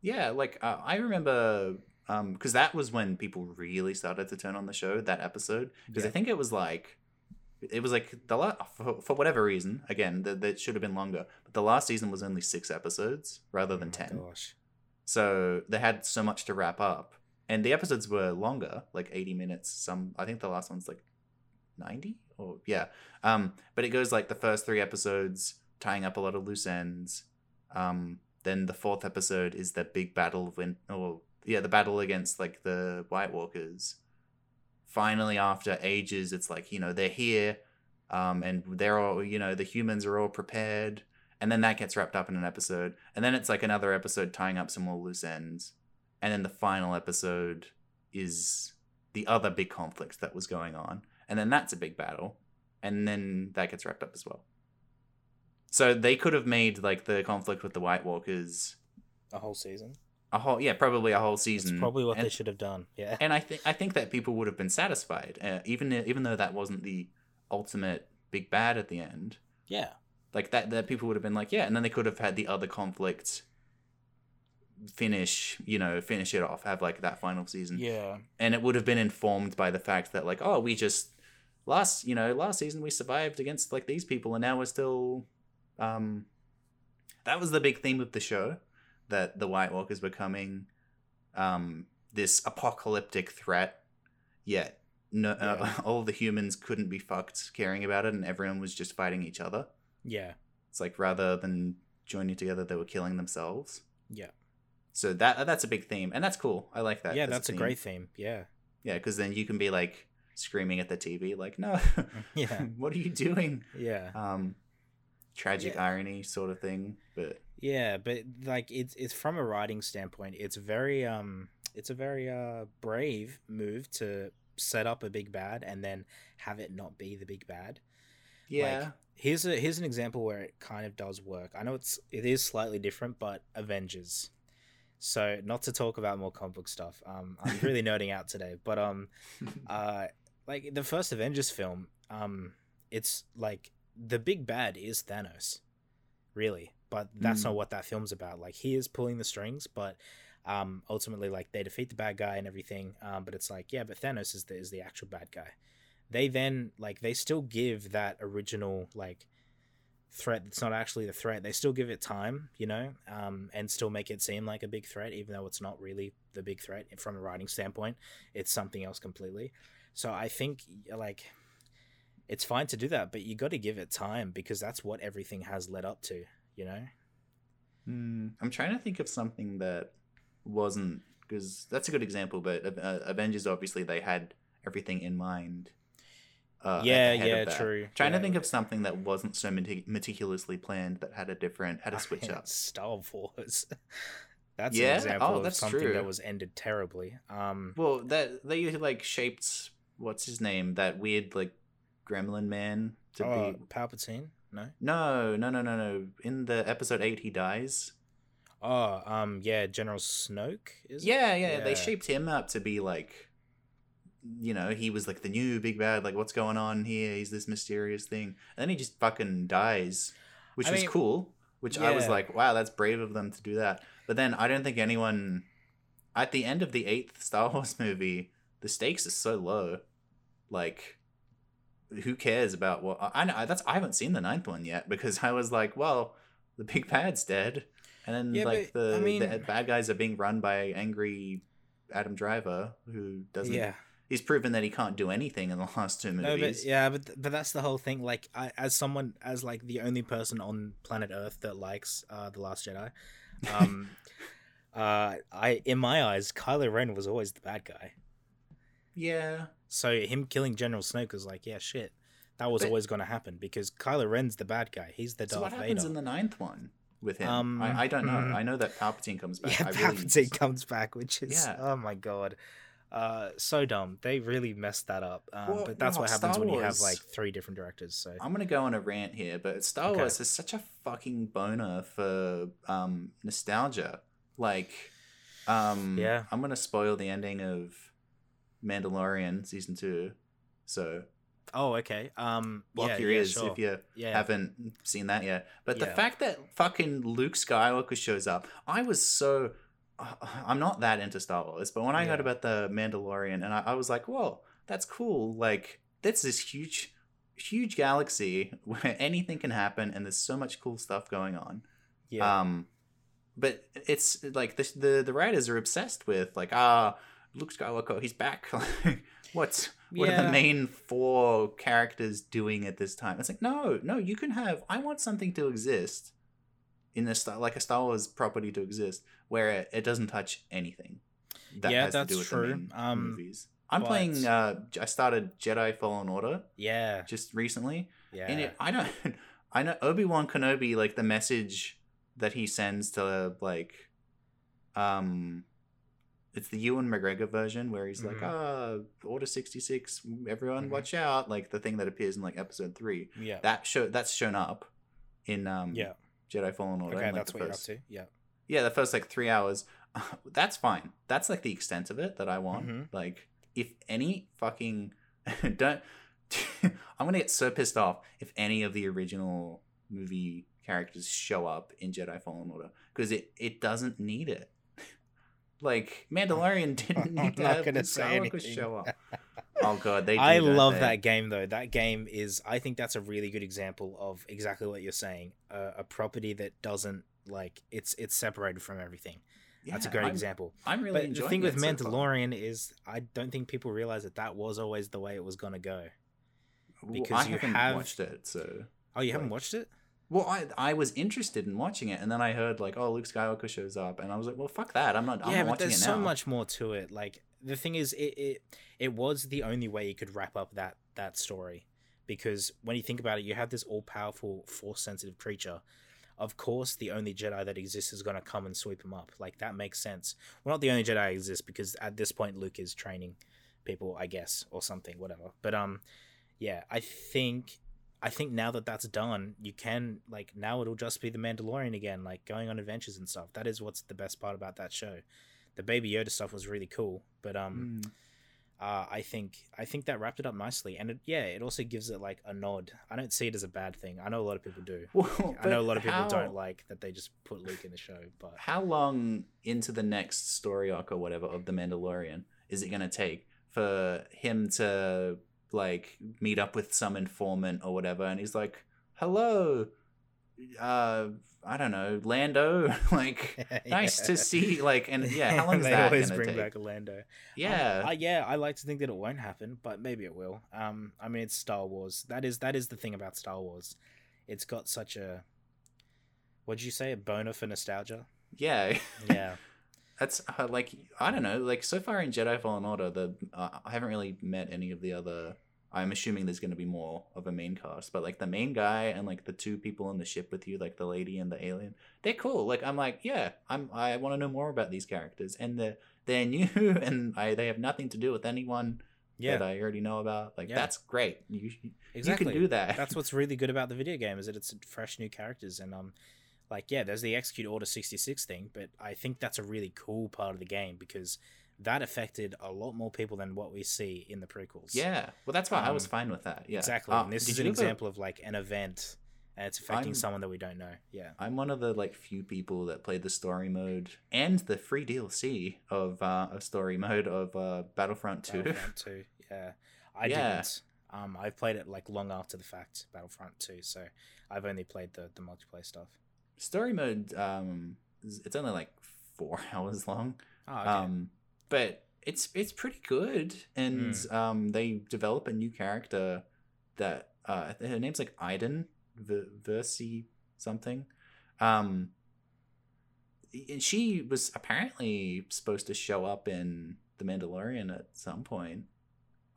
Yeah, like uh, I remember um because that was when people really started to turn on the show that episode because I think it was like it was like the la- for, for whatever reason again that that should have been longer but the last season was only 6 episodes rather than Oh 10 Gosh. so they had so much to wrap up and the episodes were longer like 80 minutes some I think the last one's like 90 or yeah um but it goes like the first 3 episodes tying up a lot of loose ends. Um then the fourth episode is the big battle when, or yeah the battle against like the white walkers. Finally after ages it's like you know they're here um and they're all you know the humans are all prepared. And then that gets wrapped up in an episode. And then it's like another episode tying up some more loose ends. And then the final episode is the other big conflict that was going on. And then that's a big battle. And then that gets wrapped up as well so they could have made like the conflict with the white walkers A whole season. a whole yeah probably a whole That's season probably what and, they should have done. Yeah. and i think i think that people would have been satisfied uh, even even though that wasn't the ultimate big bad at the end Yeah. like that that people would have been like yeah and then they could have had the other conflict finish you know finish it off have like that final season Yeah. and it would have been informed by the fact that like oh we just last you know last season we survived against like these people and now we're still um that was the big theme of the show that the white walkers were coming um this apocalyptic threat yet no uh, all the humans couldn't be fucked caring about it and everyone was just fighting each other Yeah. it's like rather than joining together they were killing themselves Yeah. so that that's a big theme and that's cool i like that yeah, that's a theme. great theme. Yeah. Yeah, because then you can be like screaming at the TV, like, "No, Yeah. what are you doing?" Yeah. Um, tragic Yeah. irony sort of thing. But Yeah, but like it's it's from a writing standpoint, it's very um it's a very uh brave move to set up a big bad and then have it not be the big bad. yeah, Here's a here's an example where it kind of does work. I know it's it is slightly different, but Avengers. So not to talk about more comic book stuff. Um, I'm really nerding out today, but um, uh, like the first Avengers film, um, it's like the big bad is Thanos, really. But that's Mm. not what that film's about. Like he is pulling the strings, but Um, ultimately, like they defeat the bad guy and everything. Um, but it's like, yeah, but Thanos is the is the actual bad guy. They then like they still give that original like threat that's not actually the threat. They still give it time, you know, um, and still make it seem like a big threat, even though it's not really the big threat from a writing standpoint. It's something else completely. So I think like it's fine to do that, but you got to give it time because that's what everything has led up to, you know. Mm, I'm trying to think of something that wasn't because that's a good example. But uh, Avengers, obviously, they had everything in mind. Uh, yeah, yeah, true. Trying yeah. to think of something that wasn't so metic- meticulously planned that had a different had a switch up. Star Wars. that's yeah? an example oh, of something true. that was ended terribly. Um, well, that they like shaped what's his name that weird like gremlin man to oh, be Palpatine. No, no, no, no, no, no. In the episode eight, he dies. Oh, um, yeah, General Snoke is. Yeah, yeah, yeah, They shaped him up to be like, you know, he was like the new big bad. Like, what's going on here? He's this mysterious thing, and then he just fucking dies, which I was mean, cool. Which yeah. I was like, wow, that's brave of them to do that. But then I don't think anyone, at the end of the eighth Star Wars movie, the stakes are so low. Like, who cares about what I know? That's I haven't seen the ninth one yet because I was like, well, the big bad's dead, and then yeah, like but, the I mean, the bad guys are being run by angry Adam Driver who doesn't. Yeah. He's proven that he can't do anything in the last two movies. No, but, yeah, but but that's the whole thing. Like, I, as someone, as like the only person on planet Earth that likes uh, the Last Jedi, um, uh, I in my eyes, Kylo Ren was always the bad guy. Yeah. So him killing General Snoke was like, yeah, shit. That was but, always going to happen because Kylo Ren's the bad guy. He's the Darth so what happens Vader. in the ninth one with him? Um, I, I, don't know. Mm, I know that Palpatine comes back. Yeah, I Palpatine really comes back, which is yeah. oh my god, uh, so dumb. They really messed that up. Um, well, but that's what happens Star when you have like three different directors. So I'm gonna go on a rant here, but Star okay. Wars is such a fucking boner for um, nostalgia. Like, um, yeah, I'm gonna spoil the ending of Mandalorian season two. So Oh, okay. Um, block yeah, your yeah, sure. if you yeah. haven't seen that yet. But the fact that fucking Luke Skywalker shows up, I was so. Uh, I'm not that into Star Wars, but when I heard about the Mandalorian, and I, I was like, "Whoa, that's cool!" Like, that's this huge, huge galaxy where anything can happen, and there's so much cool stuff going on. Yeah. Um, but it's like the the, the writers are obsessed with like ah Luke Skywalker, he's back. What's what yeah. are the main four characters doing at this time? It's like no, no. You can have. I want something to exist in a star like a Star Wars property to exist where it, it doesn't touch anything. That yeah, that's true. um, movies. I'm but... playing. Uh, I started Jedi Fallen Order. Yeah, just recently. Yeah, and it, I don't. I know Obi Wan Kenobi. Like the message that he sends to like, um, it's the Ewan McGregor version where he's mm-hmm. like, ah, Order sixty six, everyone mm-hmm. watch out, like the thing that appears in like episode three. Yeah, that show that's shown up in um yeah Jedi Fallen Order. Okay, like, that's what first, you're up to. Yeah, yeah, the first like three hours. that's fine. That's like the extent of it that I want. Mm-hmm. Like, if any fucking don't, I'm gonna get so pissed off if any of the original movie characters show up in Jedi Fallen Order because it it doesn't need it. Like Mandalorian didn't need to have Skywalker show up. oh god, they. I love they? that game though. That game is. I think that's a really good example of exactly what you're saying. Uh, a property that doesn't like it's it's separated from everything. Yeah, that's a great I'm, example. I'm really. But the thing with Mandalorian so is, I don't think people realize that that was always the way it was going to go. Because well, I you haven't have... watched it, so. Oh, you like... haven't watched it? Well, I I was interested in watching it, and then I heard like, oh, Luke Skywalker shows up, and I was like, well, fuck that, I'm not. I'm yeah, not but there's so much more to it. Like the thing is, it, it it was the only way you could wrap up that that story, because when you think about it, you have this all powerful, force sensitive creature. Of course, the only Jedi that exists is going to come and sweep him up. Like that makes sense. Well, not the only Jedi that exists because at this point Luke is training people, I guess, or something, whatever. But um, yeah, I think I think now that that's done, you can like now it'll just be the Mandalorian again, like going on adventures and stuff. That is what's the best part about that show. The Baby Yoda stuff was really cool, but um, mm. uh, I think I think that wrapped it up nicely, and it, yeah, it also gives it like a nod. I don't see it as a bad thing. I know a lot of people do. Well, I know a lot of people how- don't like that they just put Luke in the show, but How long into the next story arc or whatever of the Mandalorian is it going to take for him to like meet up with some informant or whatever, and he's like, "Hello, uh, I don't know, Lando, like." Nice to see, like, and yeah, how long is they that always bring take? back Orlando. Yeah, Um, I, yeah, I like to think that it won't happen, but maybe it will. Um, I mean, it's Star Wars. That is that is the thing about Star Wars. It's got such a what'd you say a boner for nostalgia? yeah. Yeah, That's uh, like I don't know. Like so far in Jedi Fallen Order, the uh, I haven't really met any of the other. I'm assuming there's going to be more of a main cast, but like the main guy and like the two people on the ship with you, like the lady and the alien, they're cool. Like I'm like, yeah, I'm I want to know more about these characters, and they're they're new and I they have nothing to do with anyone yeah, that I already know about. Like Yeah. that's great. You exactly. you can do that. That's what's really good about the video game is that it's fresh new characters and um, like yeah, there's the Execute Order sixty six thing, but I think that's a really cool part of the game because that affected a lot more people than what we see in the prequels. yeah. Well, that's why I was Um, fine with that. Yeah, exactly. Uh, and this is an example of like an event, and it's affecting I'm- someone that we don't know. Yeah. I'm one of the like few people that played the story mode and the free DLC of uh of story mode of uh Battlefront 2. Battlefront 2. Yeah. I Yeah. didn't. Um, I've played it like long after the fact, Battlefront 2, so I've only played the, the multiplayer stuff. Story mode um it's only like 4 hours long. Oh, okay. Um but it's it's pretty good and Hmm. um they develop a new character that uh her name's like Iden v- Versi something. Um and she was apparently supposed to show up in The Mandalorian at some point.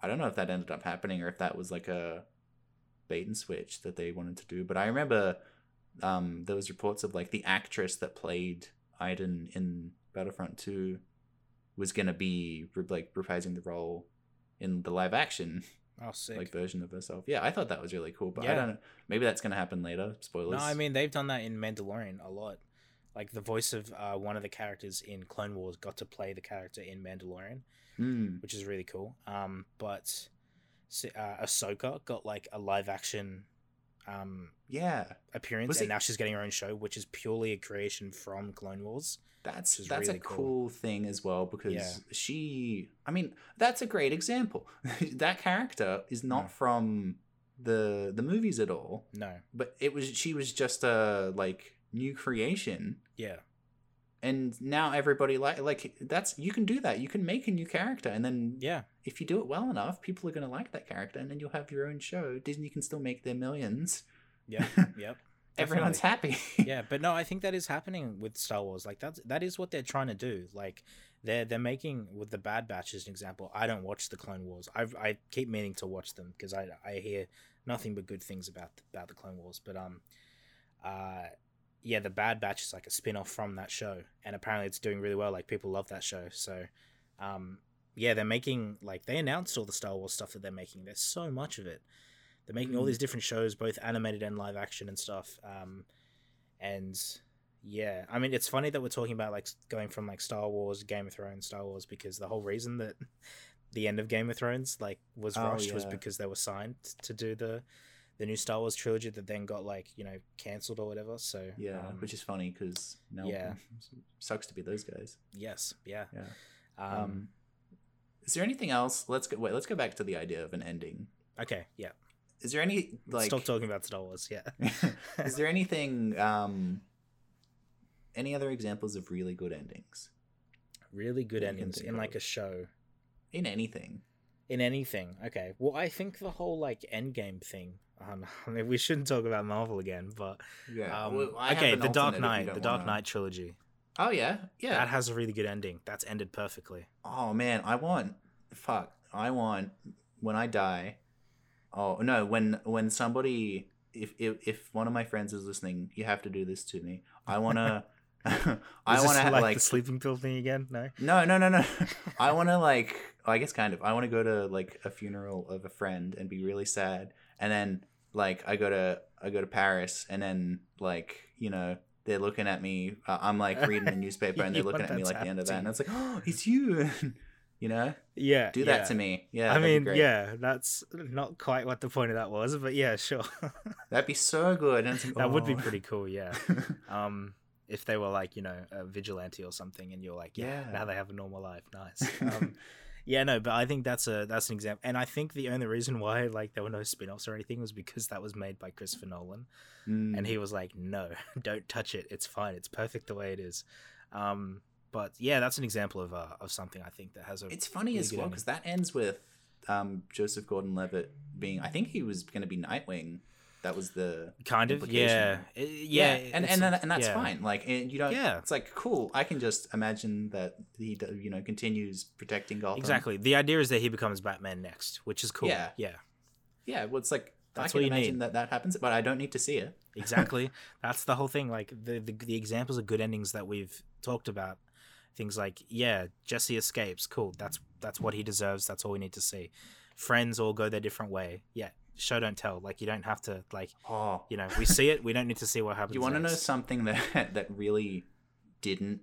I don't know if that ended up happening or if that was like a bait and switch that they wanted to do, but I remember um there was reports of like the actress that played Iden in Battlefront 2 was to be re- like reprising the role in the live action oh, like version of herself. Yeah, I thought that was really cool, but I don't know. Maybe that's to happen later. Spoilers. no, I mean, they've done that in Mandalorian a lot. Like, the voice of uh, one of the characters in Clone Wars got to play the character in Mandalorian, Hmm. which is really cool. Um, but uh, Ahsoka got like a live action um, yeah. appearance, Was and it- now she's getting her own show, which is purely a creation from Clone Wars. That's that's a cool. cool. thing as well because Yeah. she I mean that's a great example. that character is not Mm. from the the movies at all, No, but it was she was just a like new creation yeah, and now everybody like like that's you can do that. You can make a new character and then yeah, if you do it well enough, people are going to like that character and then you'll have your own show. Disney can still make their millions. yeah, yep. Everyone's happy. yeah, but no, I think that is happening with Star Wars. Like that's that is what they're trying to do. Like they're they're making with the Bad Batch as an example. I don't watch the Clone Wars. I I keep meaning to watch them because I I hear nothing but good things about about the Clone Wars. But um, uh, yeah, the Bad Batch is like a spin off from that show, and apparently it's doing really well. Like people love that show. So, um, yeah, they're making like they announced all the Star Wars stuff that they're making. There's so much of it. They're making all Mm. these different shows, both animated and live action and stuff. Um, and yeah, I mean, it's funny that we're talking about like going from like Star Wars, Game of Thrones, Star Wars, because the whole reason that the end of Game of Thrones like was Oh, rushed was because they were signed to do the the new Star Wars trilogy that then got like you know cancelled or whatever. So yeah, um, which is funny because no, yeah. sucks to be those guys. yes, yeah. Yeah. Um, Um, is there anything else? Let's go. Wait, let's go back to the idea of an ending. okay, yeah. Is there any like? Stop talking about Star Wars. Yeah. is there anything? Um, any other examples of really good endings really good that you can endings in like of? a show. in anything? In anything. Okay. Well, I think the whole like Endgame thing. Um, I mean, we shouldn't talk about Marvel again, but Yeah. um, well, okay, the Dark alternate if you Knight, the Dark wanna- Knight trilogy. Oh yeah, yeah. That has a really good ending. That's ended perfectly. Oh man, I want fuck. I want when I die. Oh no, when when somebody if if, if one of my friends is listening, you have to do this to me. I want to I want to like, like the sleeping pill thing again. No. No, no, no, no. I want to like I guess kind of. I want to go to like a funeral of a friend and be really sad and then like I go to I go to Paris and then like, you know, they're looking at me. Uh, I'm like reading the newspaper and they're looking at me like the end of that, and it's like, oh, it's you. You know, Yeah. do that yeah. to me. Yeah, I mean, yeah, that's not quite what the point of that was, but yeah, sure. that'd be so good. And like, that would be oh. pretty cool, yeah. Um, if they were like, you know, a vigilante or something, and you're like, yeah, Yeah. now they have a normal life, nice. Um, yeah, no, but I think that's a that's an example, and I think the only reason why like there were no spin-offs or anything was because that was made by Christopher Nolan, Mm. and he was like, no, don't touch it, it's fine, it's perfect the way it is. Um, but yeah, that's an example of uh, of something I think that has a It's funny really as well because that ends with um, Joseph Gordon-Levitt being. I think he was going to be Nightwing. That was the kind of implication. yeah, yeah, and and and that's yeah. fine. Like, and you don't. Yeah. it's like cool. I can just imagine that he, you know, continues protecting Gotham. Exactly. The idea is that he becomes Batman next, which is cool. Yeah. Yeah. Yeah, well, it's like That's I what can you imagine need. that that happens, but I don't need to see it. Exactly. That's the whole thing. Like the, the the examples of good endings that we've talked about. Things like, yeah, Jesse escapes. Cool. That's that's what he deserves. That's all we need to see. Friends all go their different way. Yeah. Show don't tell. Like you don't have to like Oh, you know, we see it, we don't need to see what happens. you want to know something that that really didn't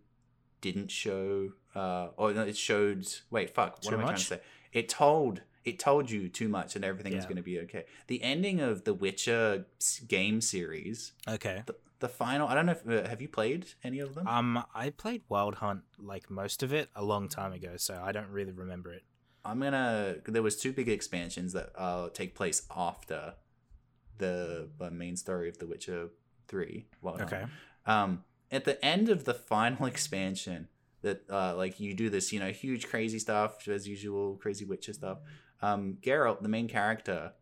didn't show uh or it showed wait fuck what Too am i trying to say it told it told you too much and everything Yeah. going to be okay the ending of the witcher game series Okay. the, the final i don't know if uh, have you played any of them Um I played Wild Hunt like most of it a long time ago, so I don't really remember it. I'm gonna there was two big expansions that uh take place after the uh, main story of the witcher 3 Wild Hunt. Okay. um at the end of the final expansion that uh like you do this you know huge crazy stuff as usual crazy witcher stuff um Geralt the main character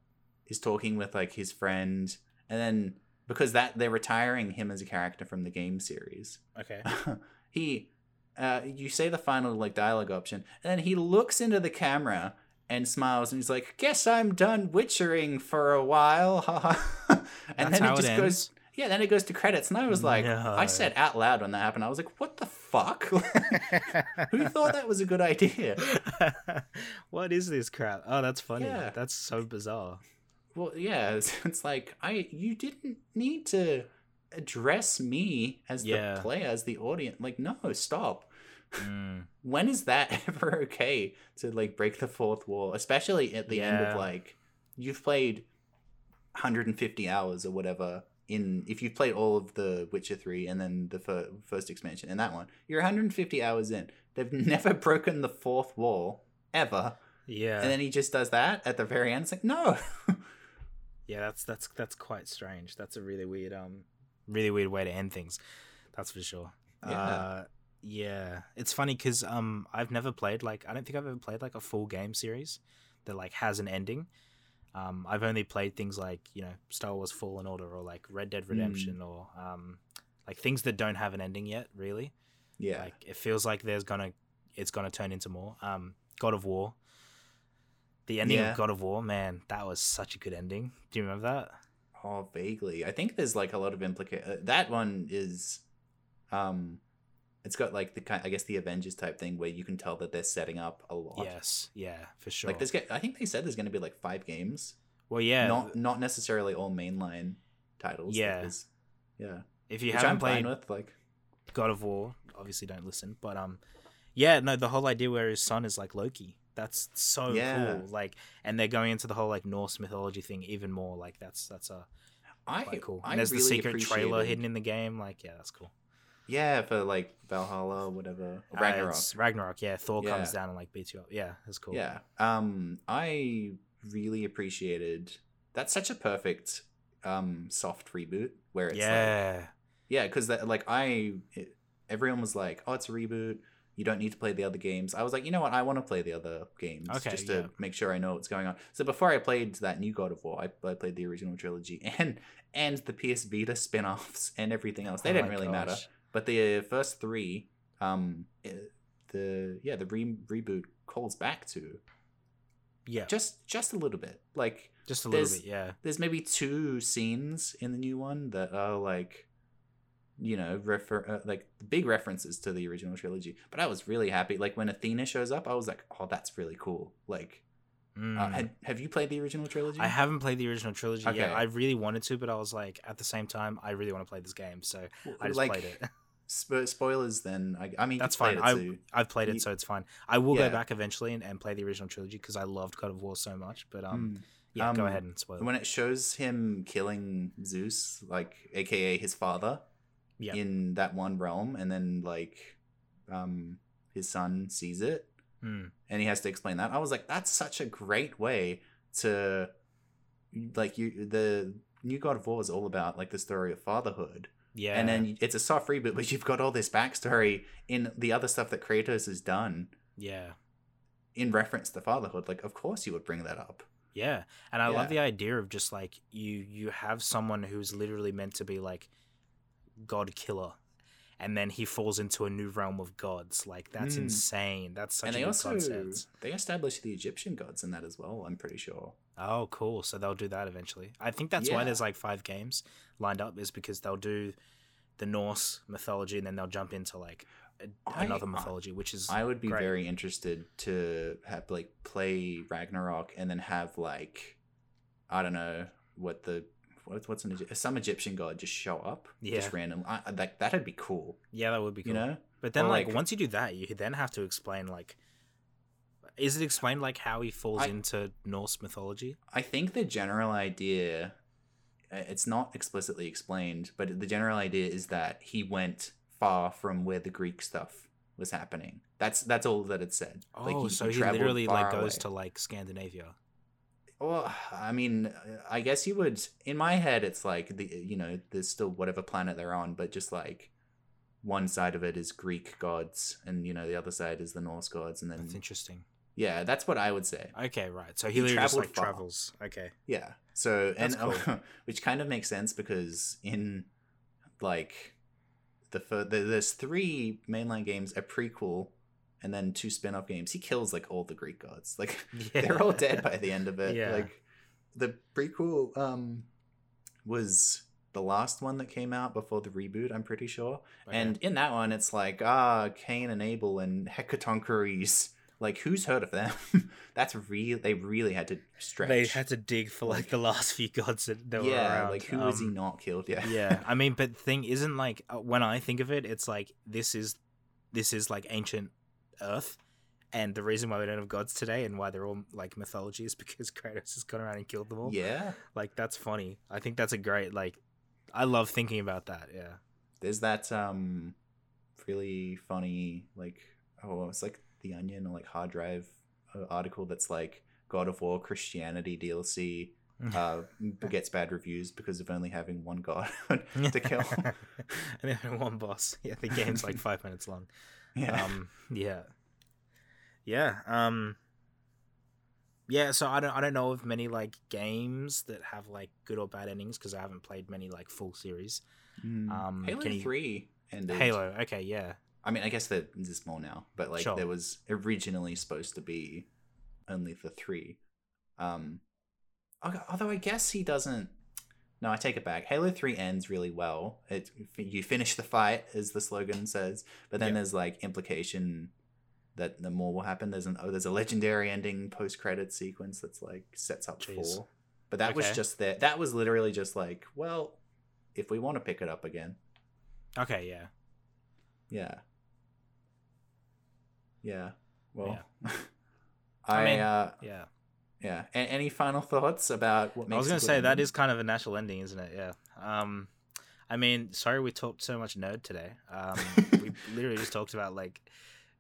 is talking with like his friend and then because that they're retiring him as a character from the game series Okay. he uh you say the final like dialogue option and then he looks into the camera and smiles and he's like guess i'm done witchering for a while and That's then it just goes yeah, then it goes to credits, and I was like, No. I said out loud when that happened, I was like, what the fuck? Who thought that was a good idea? what is this crap? Oh, that's funny. Yeah. That's so bizarre. Well, yeah, it's, it's like I you didn't need to address me as Yeah. the player, as the audience. Like, no, stop. Mm. When is that ever okay to like break the fourth wall, especially at the end of like you've played 150 hours or whatever in if you've played all of the Witcher 3 and then the fir- first expansion and that one you're 150 hours in they've never broken the fourth wall ever Yeah. and then he just does that at the very end it's like no yeah, that's that's that's quite strange. That's a really weird um really weird way to end things. That's for sure. Yeah. Uh yeah. It's funny cuz um I've never played like I don't think I've ever played like a full game series that like has an ending. Um I've only played things like, you know, Star Wars Fallen Order or like Red Dead Redemption or um like things that don't have an ending yet, really. yeah Like it feels like there's gonna it's gonna turn into more. Um, God of War. The ending Yeah. of God of War, man, that was such a good ending. Do you remember that? Oh, vaguely. I think there's like a lot of implica uh, That one is, um, it's got like the kind, I guess the Avengers type thing where you can tell that they're setting up a lot. Yes, yeah, for sure. Like this, I think they said there's going to be like five games. well, yeah. Not not necessarily all mainline titles. Yeah. there's- yeah. if you Which haven't I'm played with. Like, God of War, obviously don't listen. But um, yeah, no, the whole idea where his son is like Loki. That's so Yeah. cool. Like, and they're going into the whole like Norse mythology thing even more. Like, that's that's a I cool. I And there's really the secret trailer hidden in the game. Like, yeah, that's cool. Yeah, for like Valhalla, or whatever. Uh, Ragnarok. it's Ragnarok, yeah. Thor comes down and like beats you up. Yeah, that's cool. Yeah. Um, I really appreciated. That's such a perfect, um, soft reboot where it's like, yeah. Yeah, because like I, it, everyone was like, "Oh, it's a reboot. You don't need to play the other games." I was like, you know what? I want to play the other games Okay, just to yeah. make sure I know what's going on. So before I played that new God of War, I, I played the original trilogy and and the PS Vita spin-offs and everything else. They Oh didn't really matter, gosh. But the first three, um, the yeah, the re- reboot calls back to Yeah, just just a little bit. Like just a little bit. Yeah, there's maybe two scenes in the new one that are like you know refer uh, like big references to the original trilogy but i was really happy like when athena shows up i was like oh that's really cool like uh, Mm. had, have you played the original trilogy I haven't played the original trilogy Okay. yet. I really wanted to, but I was like, at the same time, I really want to play this game, so I just like played it. Spo- spoilers then. I, I mean, That's fine. I so- I've played it, You- so it's fine. I will Yeah. go back eventually and, and play the original trilogy because I loved God of War so much. But um, Mm. yeah, go Um, ahead and spoil. when it shows him killing Zeus, like AKA his father, Yeah. in that one realm, and then like, um, his son sees it, Mm. and he has to explain that. I was like, that's such a great way to, like, you the new God of War is all about like the story of fatherhood, Yeah, and then it's a soft reboot, but you've got all this backstory in the other stuff that Kratos has done yeah, in reference to fatherhood. Like, of course you would bring that up. yeah, and I love the idea of just like you you have someone who's literally meant to be like God killer, and then he falls into a new realm of gods. Like that's Mm. insane. That's such and a they good also concept. they established the Egyptian gods in that as well. I'm pretty sure. Oh, cool. So they'll do that eventually. I think that's why there's like five games lined up, is because they'll do the Norse mythology and then they'll jump into like a, I- another uh, mythology, which is I would be great. very interested to have like play Ragnarok and then have like I don't know what the what, what's an some Egyptian god just show up Yeah. just random. I- like that'd be cool, yeah, that would be cool. you know. But then, like, like- once you do that, you then have to explain like, is it explained like how he falls I- into Norse mythology? I think the general idea uh, it's not explicitly explained, but the general idea is that he went far from where the Greek stuff was happening. That's that's all that it said. Oh, so he traveled literally like goes away. to like Scandinavia. Well, I mean, I guess you would. In my head, it's like the you know, there's still whatever planet they're on, but just like one side of it is Greek gods, and you know, the other side is the Norse gods, and then That's interesting. Yeah, that's what I would say. Okay, right. So he, He literally just like far. travels. Okay. Yeah. So and cool. which kind of makes sense because in like the, there's three mainline games, a prequel, and then two spin-off games. He kills like all the Greek gods. Like Yeah. they're all dead by the end of it. Yeah. Like the prequel um was the last one that came out before the reboot, I'm pretty sure. Okay. And in that one it's like ah Cain and Abel and Hecatoncheires. Like who's heard of them? That's real they really had to stretch. they had to dig for like the last few gods that, that were yeah, around. like who was he Um, not killed? Yeah. yeah, I mean, but the thing isn't like uh, when I think of it, it's like this is this is like ancient Earth, and the reason why we don't have gods today and why they're all like mythology is because Kratos has gone around and killed them all. Yeah. like that's funny. I think that's a great like. I love thinking about that. Yeah. There's that um really funny like oh it's like the Onion or like Hard Drive uh, article that's like God of War Christianity DLC uh gets bad reviews because of only having one god to kill. and then one boss. Yeah, the game's like five minutes long. yeah. Um, yeah, yeah. Um, yeah. So I don't, I don't know of many like games that have like good or bad endings because I haven't played many like full series. Mm. um, Halo you- 3 ended. Halo. Okay, yeah. I mean, I guess that there's more now, but like Sure. there was originally supposed to be only the three. Um, al- although I guess he doesn't. No, I take it back. Halo Three ends really well. It you finish the fight, as the slogan says, but then Yep. there's like implication that the more will happen. There's an oh, there's a legendary ending post credit sequence that's like sets up Jeez. four. But that was just that. That was literally just like, well, if we want to pick it up again, Okay, yeah. yeah. Yeah. Well, I I, mean, uh Yeah. yeah. A- any final thoughts about what makes I was gonna say that is kind of a natural ending, isn't it? Yeah. Um, I mean, sorry we talked so much nerd today. Um, we literally just talked about like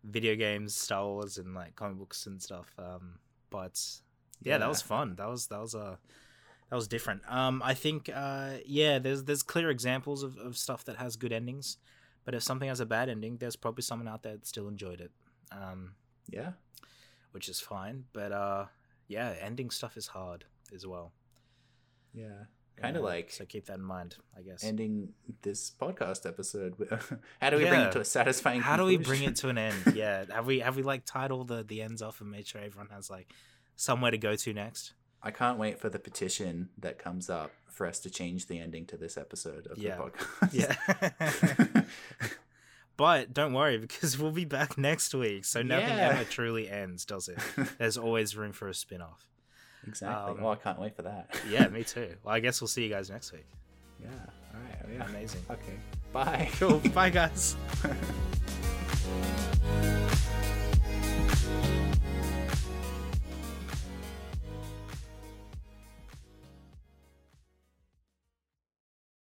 video games, Star Wars, and like comic books and stuff. Um, but yeah, that was fun. That was that was uh, that was different. Um, I think uh, yeah, there's there's clear examples of, of stuff that has good endings, but if something has a bad ending, there's probably someone out there that still enjoyed it. Um, yeah. which is fine. But uh, yeah, ending stuff is hard as well. Yeah. Kind of Yeah, like so keep that in mind, I guess. ending this podcast episode. How do we bring it to a satisfying? How do we bring it to an end? Yeah, have we have we like tied all the the ends off and made sure everyone has like somewhere to go to next? I can't wait for the petition that comes up for us to change the ending to this episode of Yeah. the podcast. Yeah. but don't worry because we'll be back next week. So nothing Yeah. ever truly ends, does it? There's always room for a spin-off. exactly. Um, oh, I can't wait for that. Yeah, me too. Well, I guess we'll see you guys next week. yeah. All right. Yeah. Amazing. Okay. Bye. Cool. Bye, guys.